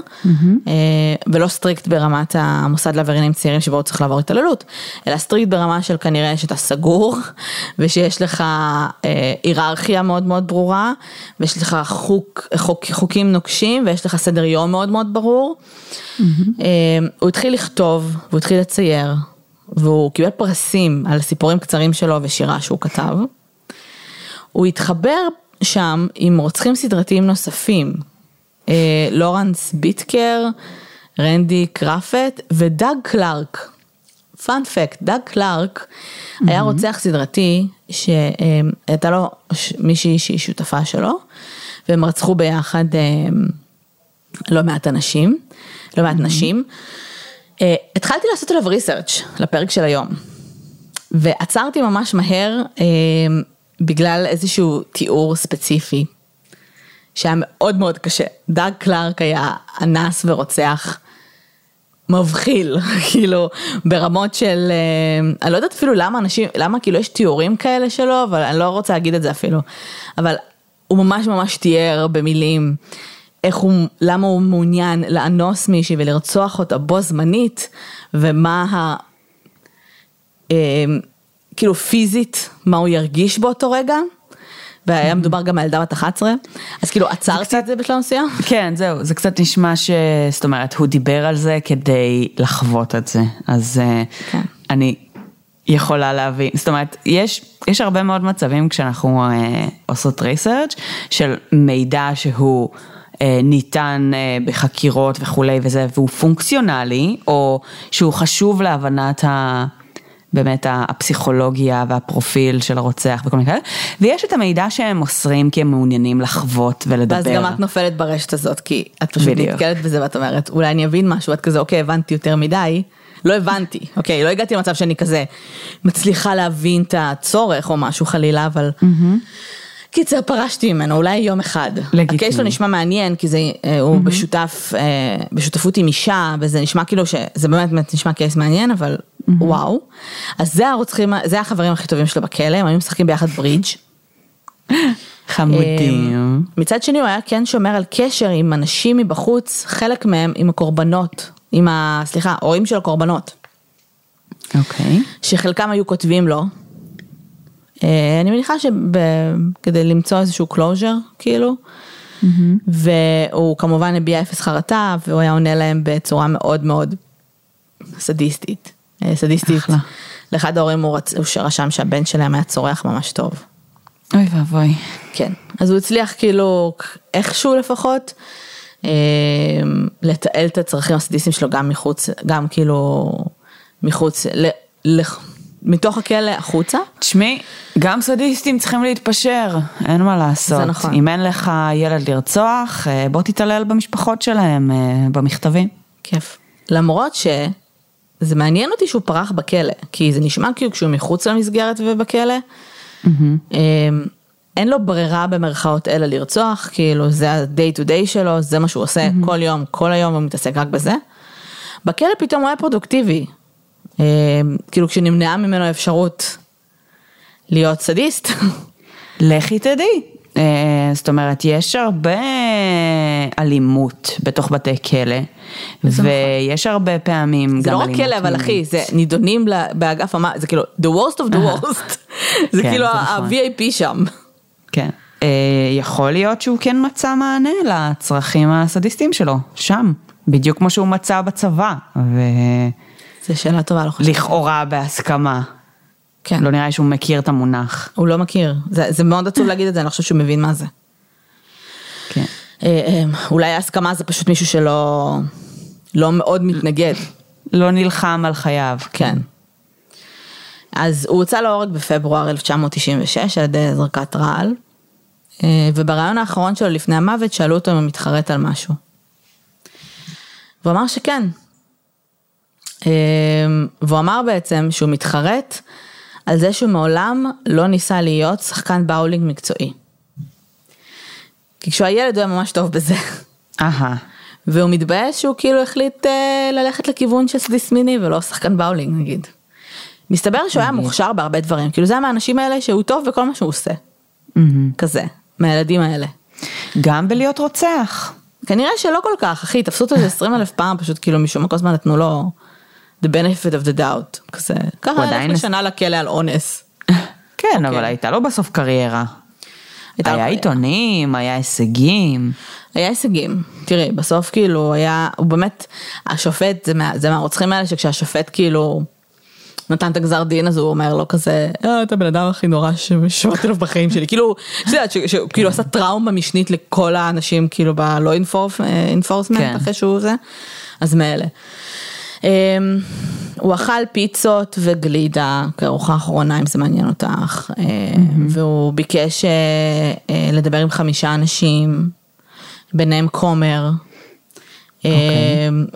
אה, ולא strict ברמת המוסד לעבריינים צעירים שבו הוא צריך לעבור התעללות, אלא strict ברמה של כנראה שאתה סגור, [LAUGHS] ושיש לך אה, היררכיה מאוד מאוד ברורה, ויש לך חוק, חוק, חוקים נוקשים, ויש לך סדר יום מאוד מאוד ברור. אה, הוא התחיל לכתוב, והוא התחיל לצייר, והוא קיבל פרסים על סיפורים קצרים שלו ושירה שהוא כתב. הוא התחבר שם עם רוצחים סדרתיים נוספים, אה, לורנס ביטקר, רנדי קרפט ודאג קלארק. פאנפקט, דאג קלארק היה רוצח סדרתי שהייתה לו מישהי שהיא שותפה שלו, והם רצחו ביחד אה, לא מעט אנשים, לא מעט נשים. אה, התחלתי לעשות עליו ריסרצ' לפרק של היום, ועצרתי ממש מהר אה, בגלל איזשהו תיאור ספציפי, שהיה מאוד מאוד קשה. דאג קלארק היה אנס ורוצח מבחיל, [LAUGHS] כאילו ברמות של, אה, אני לא יודעת אפילו למה אנשים, למה כאילו יש תיאורים כאלה שלו, אבל אני לא רוצה להגיד את זה אפילו, אבל הוא ממש ממש תיאר במילים. איך הוא, למה הוא מעוניין לאנוס מישהי ולרצוח אותה בו זמנית, ומה ה... כאילו פיזית, מה הוא ירגיש באותו רגע, והיה מדובר גם על ילדה בת 11, אז כאילו עצרתי את זה בשלב מסוים. כן, זהו, זה קצת נשמע ש... זאת אומרת, הוא דיבר על זה כדי לחוות את זה, אז אה, כן. אני יכולה להבין, זאת אומרת, יש, יש הרבה מאוד מצבים כשאנחנו אה, עושות ריסרצ' של מידע שהוא... אה, ניתן אה, בחקירות וכולי וזה, והוא פונקציונלי, או שהוא חשוב להבנת ה... באמת הפסיכולוגיה והפרופיל של הרוצח וכל מיני כאלה, ויש את המידע שהם מוסרים כי הם מעוניינים לחוות ולדבר. ואז גם את נופלת ברשת הזאת, כי את פשוט בדיוק. נתקלת בזה ואת אומרת, אולי אני אבין משהו, את כזה, אוקיי, הבנתי יותר מדי. לא הבנתי, אוקיי, לא הגעתי למצב שאני כזה מצליחה להבין את הצורך או משהו חלילה, אבל... קיצר, פרשתי ממנו, אולי יום אחד. לגיטימי. הקייס שלו נשמע מעניין, כי זה, אה, הוא בשותף, אה, בשותפות עם אישה, וזה נשמע כאילו שזה באמת באמת נשמע קייס מעניין, אבל וואו. אז זה הרוצחים, זה החברים הכי טובים שלו בכלא, הם היו משחקים ביחד ברידג'. [LAUGHS] חמודים. מצד שני הוא היה כן שומר על קשר עם אנשים מבחוץ, חלק מהם עם הקורבנות, עם ה... סליחה, הורים של הקורבנות, אוקיי. שחלקם היו כותבים לו. אה, אני מניחה שכדי למצוא איזשהו closure, כאילו, והוא כמובן הביע אפס חרטה, והוא היה עונה להם בצורה מאוד מאוד סדיסטית. אה, סדיסטית. אחלה. לאחד ההורים הוא רצ- הוא רשם שהבן שלהם היה צורח ממש טוב. אוי ואבוי. כן, אז הוא הצליח כאילו איכשהו לפחות אה, לתעל את הצרכים הסדיסטיים שלו גם מחוץ, גם כאילו מחוץ, ל, ל, מתוך הכלא החוצה. תשמעי, גם סדיסטים צריכים להתפשר, אין מה לעשות. זה נכון. אם אין לך ילד לרצוח, אה, בוא תתעלל במשפחות שלהם, אה, במכתבים. כיף. למרות שזה מעניין אותי שהוא פרח בכלא, כי זה נשמע כאילו כשהוא מחוץ למסגרת ובכלא, אה, אין לו ברירה במרכאות אלא לרצוח, כאילו זה ה-day to day שלו, זה מה שהוא עושה כל יום, כל היום הוא מתעסק רק בזה. בכלא פתאום הוא היה פרודוקטיבי, כאילו כשנמנעה ממנו האפשרות להיות סדיסט, [LAUGHS] לכי תדעי. אה, זאת אומרת, יש הרבה אלימות בתוך בתי כלא, ויש הרבה פעמים זה גם לא רק אלימות כלא, אבל אחי. זה נידונים באגף המ... זה כאילו, the worst of the worst, [LAUGHS] זה כן, כאילו זה נכון. ה-VIP שם. כן. אה, יכול להיות שהוא כן מצא מענה לצרכים הסדיסטיים שלו, שם. בדיוק כמו שהוא מצא בצבא, זו שאלה טובה, לא חושבת. ולכאורה בהסכמה. כן. לא נראה לי שהוא מכיר את המונח. הוא לא מכיר, זה, זה מאוד עצוב להגיד את זה, אני לא חושבת שהוא מבין מה זה. כן. אה, אה, אולי ההסכמה זה פשוט מישהו שלא לא מאוד מתנגד, לא נלחם על חייו. כן. אז הוא הוצא להורג בפברואר 1996 על ידי זרקת רעל, אה, ובריאיון האחרון שלו לפני המוות שאלו אותו אם הוא מתחרט על משהו. והוא אמר שכן. אה, והוא אמר בעצם שהוא מתחרט על זה שהוא מעולם לא ניסה להיות שחקן באולינג מקצועי. כי כשהוא היה ילד הוא היה ממש טוב בזה. אהה. והוא מתבאס שהוא כאילו החליט אה, ללכת לכיוון של סדיס מיני ולא שחקן באולינג נגיד. מסתבר שהוא היה מוכשר בהרבה דברים, כאילו זה היה מהאנשים האלה שהוא טוב בכל מה שהוא עושה. כזה, מהילדים האלה. גם בלהיות רוצח. כנראה שלא כל כך, אחי, תפסו אותו איזה 20 אלף פעם, פשוט כאילו משום מה כל הזמן נתנו לו the benefit of the doubt, כזה, ככה עדיין- ילך לשנה לכלא על אונס. [LAUGHS] כן. אבל הייתה לו בסוף קריירה. היה קריירה. עיתונים, היה הישגים. היה הישגים, תראי, בסוף כאילו היה, הוא באמת, השופט, זה, מה, זה מהרוצחים האלה שכשהשופט כאילו נתן את הגזר דין אז הוא אומר לו כזה, אה, אתה בן אדם הכי נורא ששמעתי עליו בחיים שלי, כאילו, את יודעת, ש- שהוא כאילו עשה טראומה משנית לכל האנשים כאילו בלא אינפורסמנט כן. אחרי שהוא זה, אז מאלה. אמ, הוא אכל פיצות וגלידה כארוחה אחרונה אם זה מעניין אותך, אה, והוא ביקש אה, אה, לדבר עם חמישה אנשים, ביניהם כומר, אה,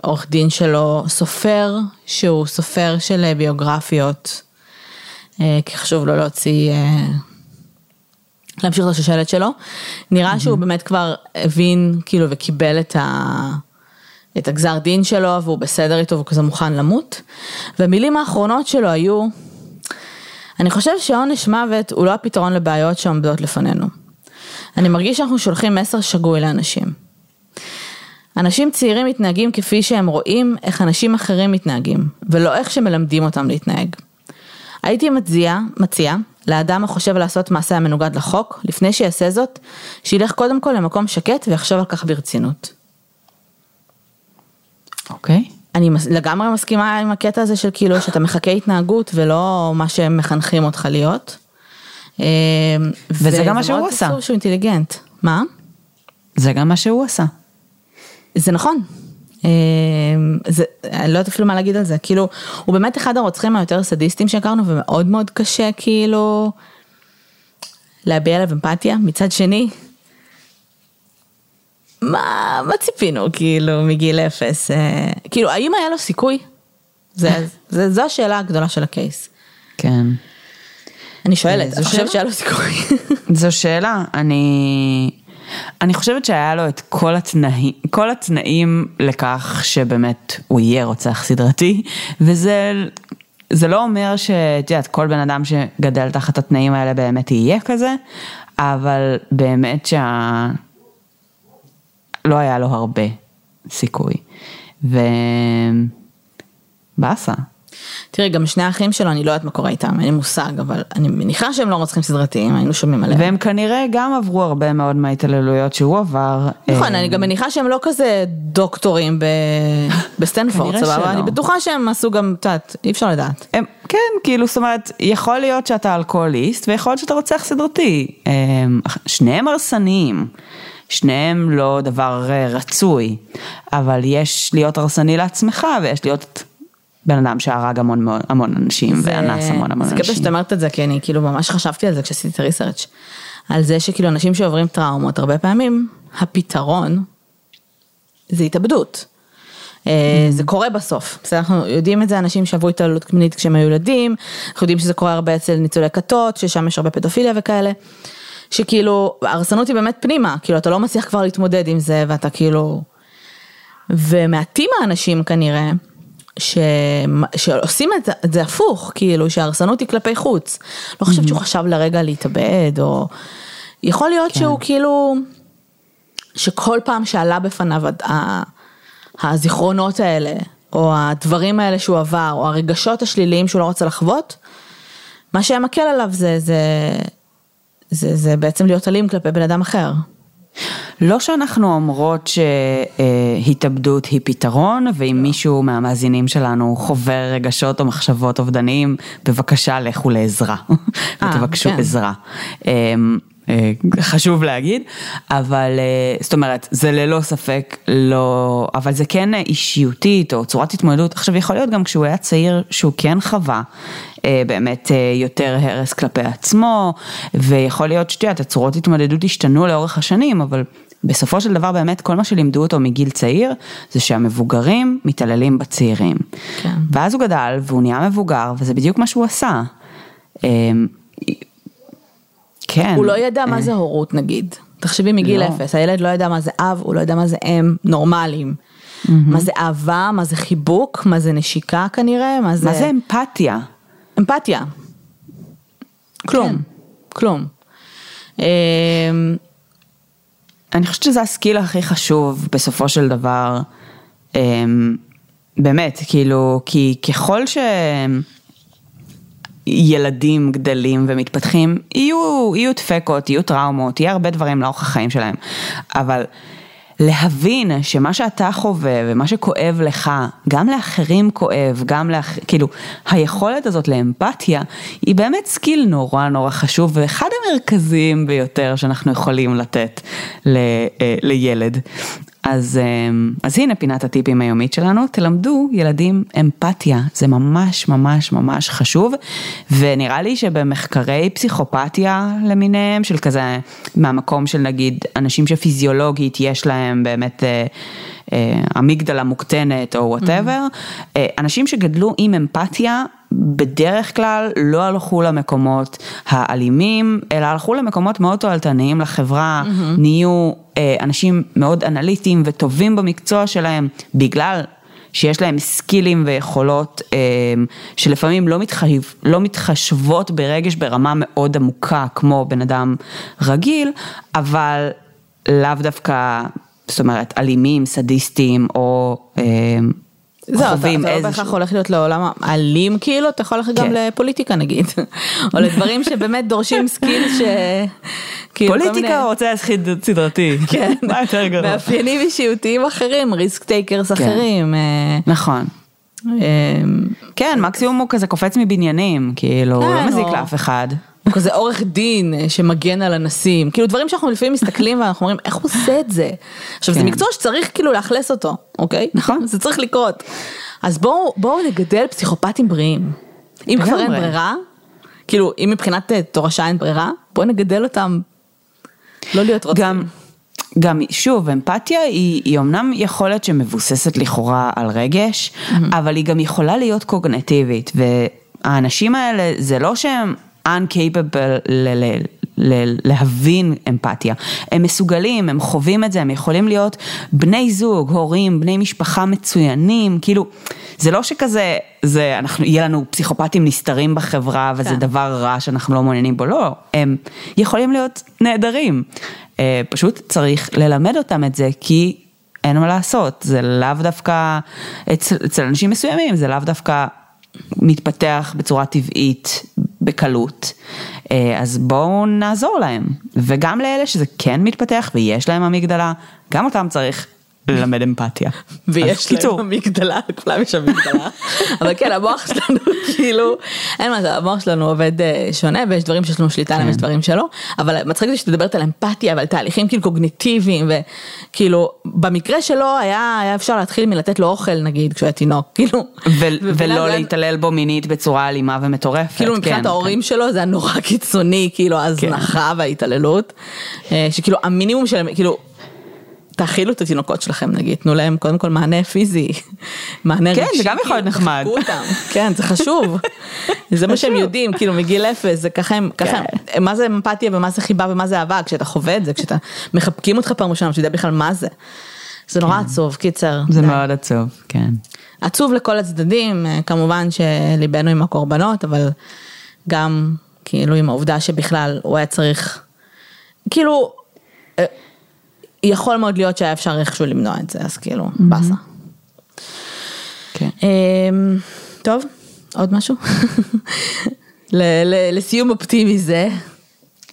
עורך דין שלו, סופר שהוא סופר של אה, ביוגרפיות, כי חשוב לו להוציא, להמשיך את השושלת שלו. נראה שהוא באמת כבר הבין כאילו וקיבל את ה... את הגזר דין שלו והוא בסדר איתו והוא כזה מוכן למות. והמילים האחרונות שלו היו, אני חושב שעונש מוות הוא לא הפתרון לבעיות שעומדות לפנינו. אני מרגיש שאנחנו שולחים מסר שגוי לאנשים. אנשים צעירים מתנהגים כפי שהם רואים איך אנשים אחרים מתנהגים, ולא איך שמלמדים אותם להתנהג. הייתי מציע, מציע לאדם החושב לעשות מעשה המנוגד לחוק, לפני שיעשה זאת, שילך קודם כל למקום שקט ויחשוב על כך ברצינות. אוקיי. אני מס- לגמרי מסכימה עם הקטע הזה של כאילו שאתה מחכה התנהגות ולא מה שהם מחנכים אותך להיות. אה, וזה גם מה שהוא עשה. קשור שהוא אינטליגנט. מה? זה גם מה שהוא עשה. זה נכון. אה, זה, אני לא יודעת אפילו מה להגיד על זה, כאילו, הוא באמת אחד הרוצחים היותר סדיסטים שהכרנו ומאוד מאוד קשה כאילו להביע עליו אמפתיה, מצד שני, מה, מה ציפינו כאילו מגיל אפס, אה, כאילו האם היה לו סיכוי? זה, זה, זו השאלה הגדולה של הקייס. כן. אני שואלת, זו את חושבת. שהיה לו סיכוי? [LAUGHS] זו שאלה, אני... אני חושבת שהיה לו את כל התנאים, כל התנאים לכך שבאמת הוא יהיה רוצח סדרתי, וזה זה לא אומר שאת יודעת, כל בן אדם שגדל תחת התנאים האלה באמת יהיה כזה, אבל באמת שה... לא היה לו הרבה סיכוי. ו... באסה. תראי, גם שני האחים שלו, אני לא יודעת מה קורה איתם, אין לי מושג, אבל אני מניחה שהם לא רוצחים סדרתיים, היינו שומעים עליהם. והם כנראה גם עברו הרבה מאוד מההתעללויות שהוא עבר. נכון, אה, אני גם מניחה שהם לא כזה דוקטורים ב- [LAUGHS] בסטנפורד, סבבה? אני בטוחה שהם עשו גם, את יודעת, אי אפשר לדעת. הם, כן, כאילו, זאת אומרת, יכול להיות שאתה אלכוהוליסט ויכול להיות שאתה רוצח סדרתי. הם, שניהם הרסניים, שניהם לא דבר אה, רצוי, אבל יש להיות הרסני לעצמך ויש להיות בן אדם שהרג המון המון אנשים ואנס המון המון זה קטע אנשים. שאת אומרת את זה, כי אני כאילו ממש חשבתי על זה כשעשיתי את ה research על זה שכאילו אנשים שעוברים טראומות, הרבה פעמים הפתרון זה התאבדות. אה, זה קורה בסוף, בסדר? אנחנו יודעים את זה, אנשים שעברו התעללות מינית כשהם היו ילדים, אנחנו יודעים שזה קורה הרבה אצל ניצולי כתות, ששם יש הרבה פדופיליה וכאלה, שכאילו, ההרסנות היא באמת פנימה, כאילו אתה לא מצליח כבר להתמודד עם זה, ואתה כאילו... ומעטים האנשים כנראה, ש... שעושים את זה, את זה הפוך, כאילו שההרסנות היא כלפי חוץ. לא חושבת שהוא חשב לרגע להתאבד, או... יכול להיות שהוא כאילו, שכל פעם שעלה בפניו ה- הזיכרונות האלה, או הדברים האלה שהוא עבר, או הרגשות השליליים שהוא לא רוצה לחוות, מה שהיה מקל עליו זה, זה, זה, זה בעצם להיות אלים כלפי בן אדם אחר. לא שאנחנו אומרות שהתאבדות היא פתרון, ואם מישהו מהמאזינים שלנו חווה רגשות או מחשבות אובדניים, בבקשה לכו לעזרה, ותבקשו כן. עזרה. אמ, אה, חשוב להגיד, אבל אה, זאת אומרת, זה ללא ספק לא, אבל זה כן אישיותית או צורת התמודדות. עכשיו יכול להיות גם כשהוא היה צעיר שהוא כן חווה אה, באמת יותר הרס כלפי עצמו, ויכול להיות שאת יודעת, הצורות התמודדות השתנו לאורך השנים, אבל בסופו של דבר באמת כל מה שלימדו אותו מגיל צעיר, זה שהמבוגרים מתעללים בצעירים. כן. ואז הוא גדל והוא נהיה מבוגר, וזה בדיוק מה שהוא עשה. כן. הוא לא ידע מה זה הורות נגיד. תחשבי מגיל לא. אפס, הילד לא ידע מה זה אב, הוא לא ידע מה זה אם, נורמליים. מה זה אהבה, מה זה חיבוק, מה זה נשיקה כנראה, מה זה... מה זה אמפתיה? אמפתיה. כלום, כן. כלום. אמ, אני חושבת שזה הסקיל הכי חשוב בסופו של דבר. אמ, באמת, כאילו, כי ככל שילדים גדלים ומתפתחים, יהיו, יהיו דפקות, יהיו טראומות, יהיה הרבה דברים לאורך החיים שלהם, אבל להבין שמה שאתה חווה ומה שכואב לך, גם לאחרים כואב, גם לאח... כאילו, היכולת הזאת לאמפתיה, היא באמת skill נורא נורא חשוב, ואחד המרכזיים ביותר שאנחנו יכולים לתת ל... אה, לילד. אז, אמ, אז הנה פינת הטיפים היומית שלנו, תלמדו ילדים אמפתיה, זה ממש ממש ממש חשוב, ונראה לי שבמחקרי פסיכופתיה למיניהם, של כזה, מהמקום של נגיד אנשים שפיזיולוגית יש להם באמת אה, אה, אמיגדלה מוקטנת או וואטאבר, mm-hmm. אה, אנשים שגדלו עם אמפתיה, בדרך כלל לא הלכו למקומות האלימים, אלא הלכו למקומות מאוד תועלתניים לחברה, mm-hmm. נהיו אה, אנשים מאוד אנליטיים וטובים במקצוע שלהם, בגלל שיש להם סקילים ויכולות אה, שלפעמים לא, מתחייב, לא מתחשבות ברגש ברמה מאוד עמוקה כמו בן אדם רגיל, אבל לאו דווקא, זאת אומרת, אלימים, סדיסטים או... אה, חווים איזה... זה לא בהכרח הולך להיות לעולם אלים כאילו, אתה יכול ללכת גם כן. לפוליטיקה נגיד, [LAUGHS] או לדברים שבאמת דורשים skill ש... כאילו, פוליטיקה או רוצה להשחיד סדרתי, [LAUGHS] כן, [LAUGHS] מה יותר גרוע? מאפיינים אישיותיים אחרים, risk takers כן. אחרים. אה, נכון. אה, כן, מקסימום הוא כזה קופץ מבניינים, כאילו, לא כן, מזיק לאף אחד. כזה עורך דין אה, שמגן על אנסים, כאילו דברים שאנחנו לפעמים מסתכלים ואנחנו אומרים איך הוא עושה את זה. עכשיו כן. זה מקצוע שצריך כאילו לאכלס אותו, אוקיי? נכון. זה צריך לקרות. אז בואו בוא נגדל פסיכופטים בריאים. אם כבר אין ברירה, כאילו אם מבחינת אה, תורשה אין ברירה, בואו נגדל אותם לא להיות רוצים. גם, גם שוב, אמפתיה היא, היא אמנם יכולת שמבוססת לכאורה על רגש, mm-hmm. אבל היא גם יכולה להיות קוגנטיבית, והאנשים האלה זה לא שהם uncapable ל- ל- ל- להבין אמפתיה. הם מסוגלים, הם חווים את זה, הם יכולים להיות בני זוג, הורים, בני משפחה מצוינים, כאילו, זה לא שכזה, זה, אנחנו, יהיה לנו פסיכופטים נסתרים בחברה וזה כן. דבר רע שאנחנו לא מעוניינים בו, לא, הם יכולים להיות נהדרים. אה, פשוט צריך ללמד אותם את זה, כי אין מה לעשות, זה לאו דווקא, אצל, אצל אנשים מסוימים, זה לאו דווקא מתפתח בצורה טבעית, בקלות, אה, אז בואו נעזור להם. וגם לאלה שזה כן מתפתח ויש להם המגדלה, גם אותם צריך ללמד אמפתיה. ויש להם המגדלה, לכולם יש המגדלה. אבל כן, המוח שלנו [LAUGHS] כאילו, אין מה זה, המוח שלנו עובד אה, שונה ויש דברים שיש לנו שליטה עליהם, יש כן. דברים שלא. אבל מצחיק לי שתדברת על אמפתיה ועל תהליכים כאילו קוגניטיביים וכאילו, במקרה שלו היה אפשר להתחיל מלתת לו אוכל נגיד כשהוא היה תינוק, [LAUGHS] כאילו. ולא להתעלל בו מינית בצורה אלימה ומטורפת. כאילו מבחינת כן, ההורים כן. שלו זה היה נורא קיצוני, כאילו ההזנחה וההתעללות. אה, שכאילו המינימום שלהם, כאילו. תאכילו את התינוקות שלכם נגיד, תנו להם קודם כל מענה פיזי, [LAUGHS] מענה רגשי. כן, זה גם יכול להיות נחמד. [LAUGHS] כן, זה חשוב. זה מה שהם יודעים, כאילו מגיל אפס, זה ככה הם, ככה הם, כן. מה זה אמפתיה ומה זה חיבה ומה זה אהבה, כשאתה חווה את זה, כשאתה מחבקים אותך פעם ראשונה, שאתה יודע בכלל מה זה. זה נורא כן. עצוב, קיצר. זה מאוד עצוב, כן. עצוב לכל הצדדים, כמובן שליבנו עם הקורבנות, אבל גם כאילו עם העובדה שבכלל הוא היה צריך, כאילו, יכול מאוד להיות שהיה אפשר איכשהו למנוע את זה, אז כאילו, mm-hmm. באסה. כן. אמ, טוב, עוד משהו? [LAUGHS] לסיום אופטימי זה.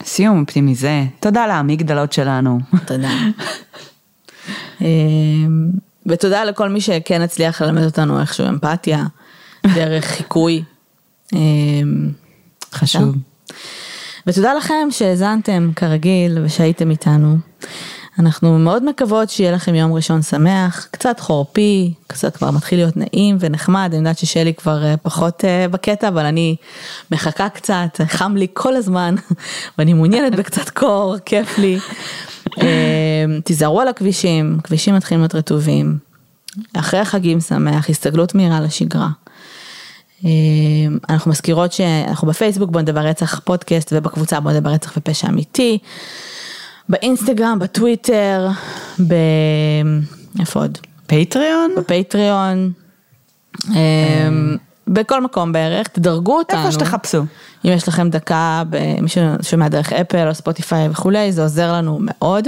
סיום אופטימי זה, תודה לאמיגדלות שלנו. תודה. [LAUGHS] אמ, ותודה לכל מי שכן הצליח ללמד אותנו איכשהו אמפתיה, [LAUGHS] דרך חיקוי. אמ, חשוב. ותודה לכם שהאזנתם כרגיל ושהייתם איתנו. אנחנו מאוד מקוות שיהיה לכם יום ראשון שמח, קצת חורפי, קצת כבר מתחיל להיות נעים ונחמד, אני יודעת ששלי כבר אה, פחות אה, בקטע, אבל אני מחכה קצת, חם לי כל הזמן, [LAUGHS] ואני מעוניינת בקצת קור, כיף לי. [LAUGHS] אה, תיזהרו על הכבישים, כבישים מתחילים להיות רטובים. אחרי החגים שמח, הסתגלות מהירה לשגרה. אנחנו מזכירות שאנחנו בפייסבוק בוא נדבר רצח פודקאסט ובקבוצה בוא נדבר רצח ופשע אמיתי. באינסטגרם, בטוויטר, ב... איפה עוד? פטריון? בפטריון. אמ, בכל מקום בערך, תדרגו אותנו. איפה שתחפשו. אם יש לכם דקה, מי ששומע דרך אפל או ספוטיפיי וכולי, זה עוזר לנו מאוד.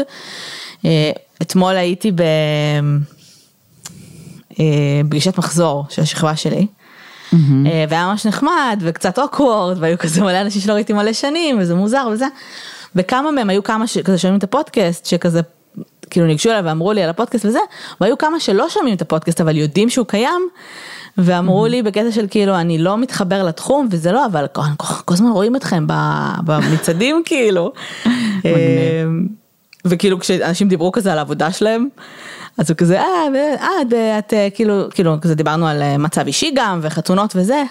אה, אתמול הייתי בפגישת מחזור של השכבה שלי. אה, והיה ממש נחמד וקצת אוקוורד והיו כזה מלא אנשים שלא ראיתי מלא שנים וזה מוזר וזה. וכמה מהם היו כמה שכזה שומעים את הפודקאסט שכזה כאילו ניגשו אליי ואמרו לי על הפודקאסט וזה והיו כמה שלא שומעים את הפודקאסט אבל יודעים שהוא קיים. ואמרו לי בקטע של כאילו אני לא מתחבר לתחום וזה לא אבל כל, כל הזמן רואים אתכם במצעדים [LAUGHS] כאילו. אה, וכאילו כשאנשים דיברו כזה על העבודה שלהם אז הוא כזה, אה, את, את, כאילו, כאילו, כזה דיברנו על אה, מצב אישי גם, וחתונות וזה.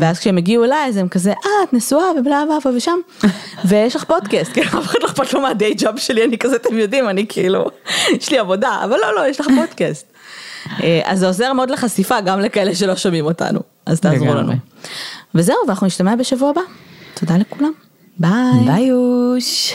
ואז כשהם הגיעו אליי, אז הם כזה, אה, את נשואה ובלה בלה פה ושם, [LAUGHS] ויש לך פודקאסט, כאילו, אף אחד לא אכפת לו מהדיי ג'אב שלי, אני כזה, אתם יודעים, אני כאילו, יש לי עבודה, אבל לא, לא, יש לך פודקאסט. [LAUGHS] אה, אז זה עוזר מאוד לחשיפה, גם לכאלה שלא שומעים אותנו, אז תעזרו לנו. וזהו, ואנחנו נשתמע בשבוע הבא. תודה לכולם. ביי. ביי יוש.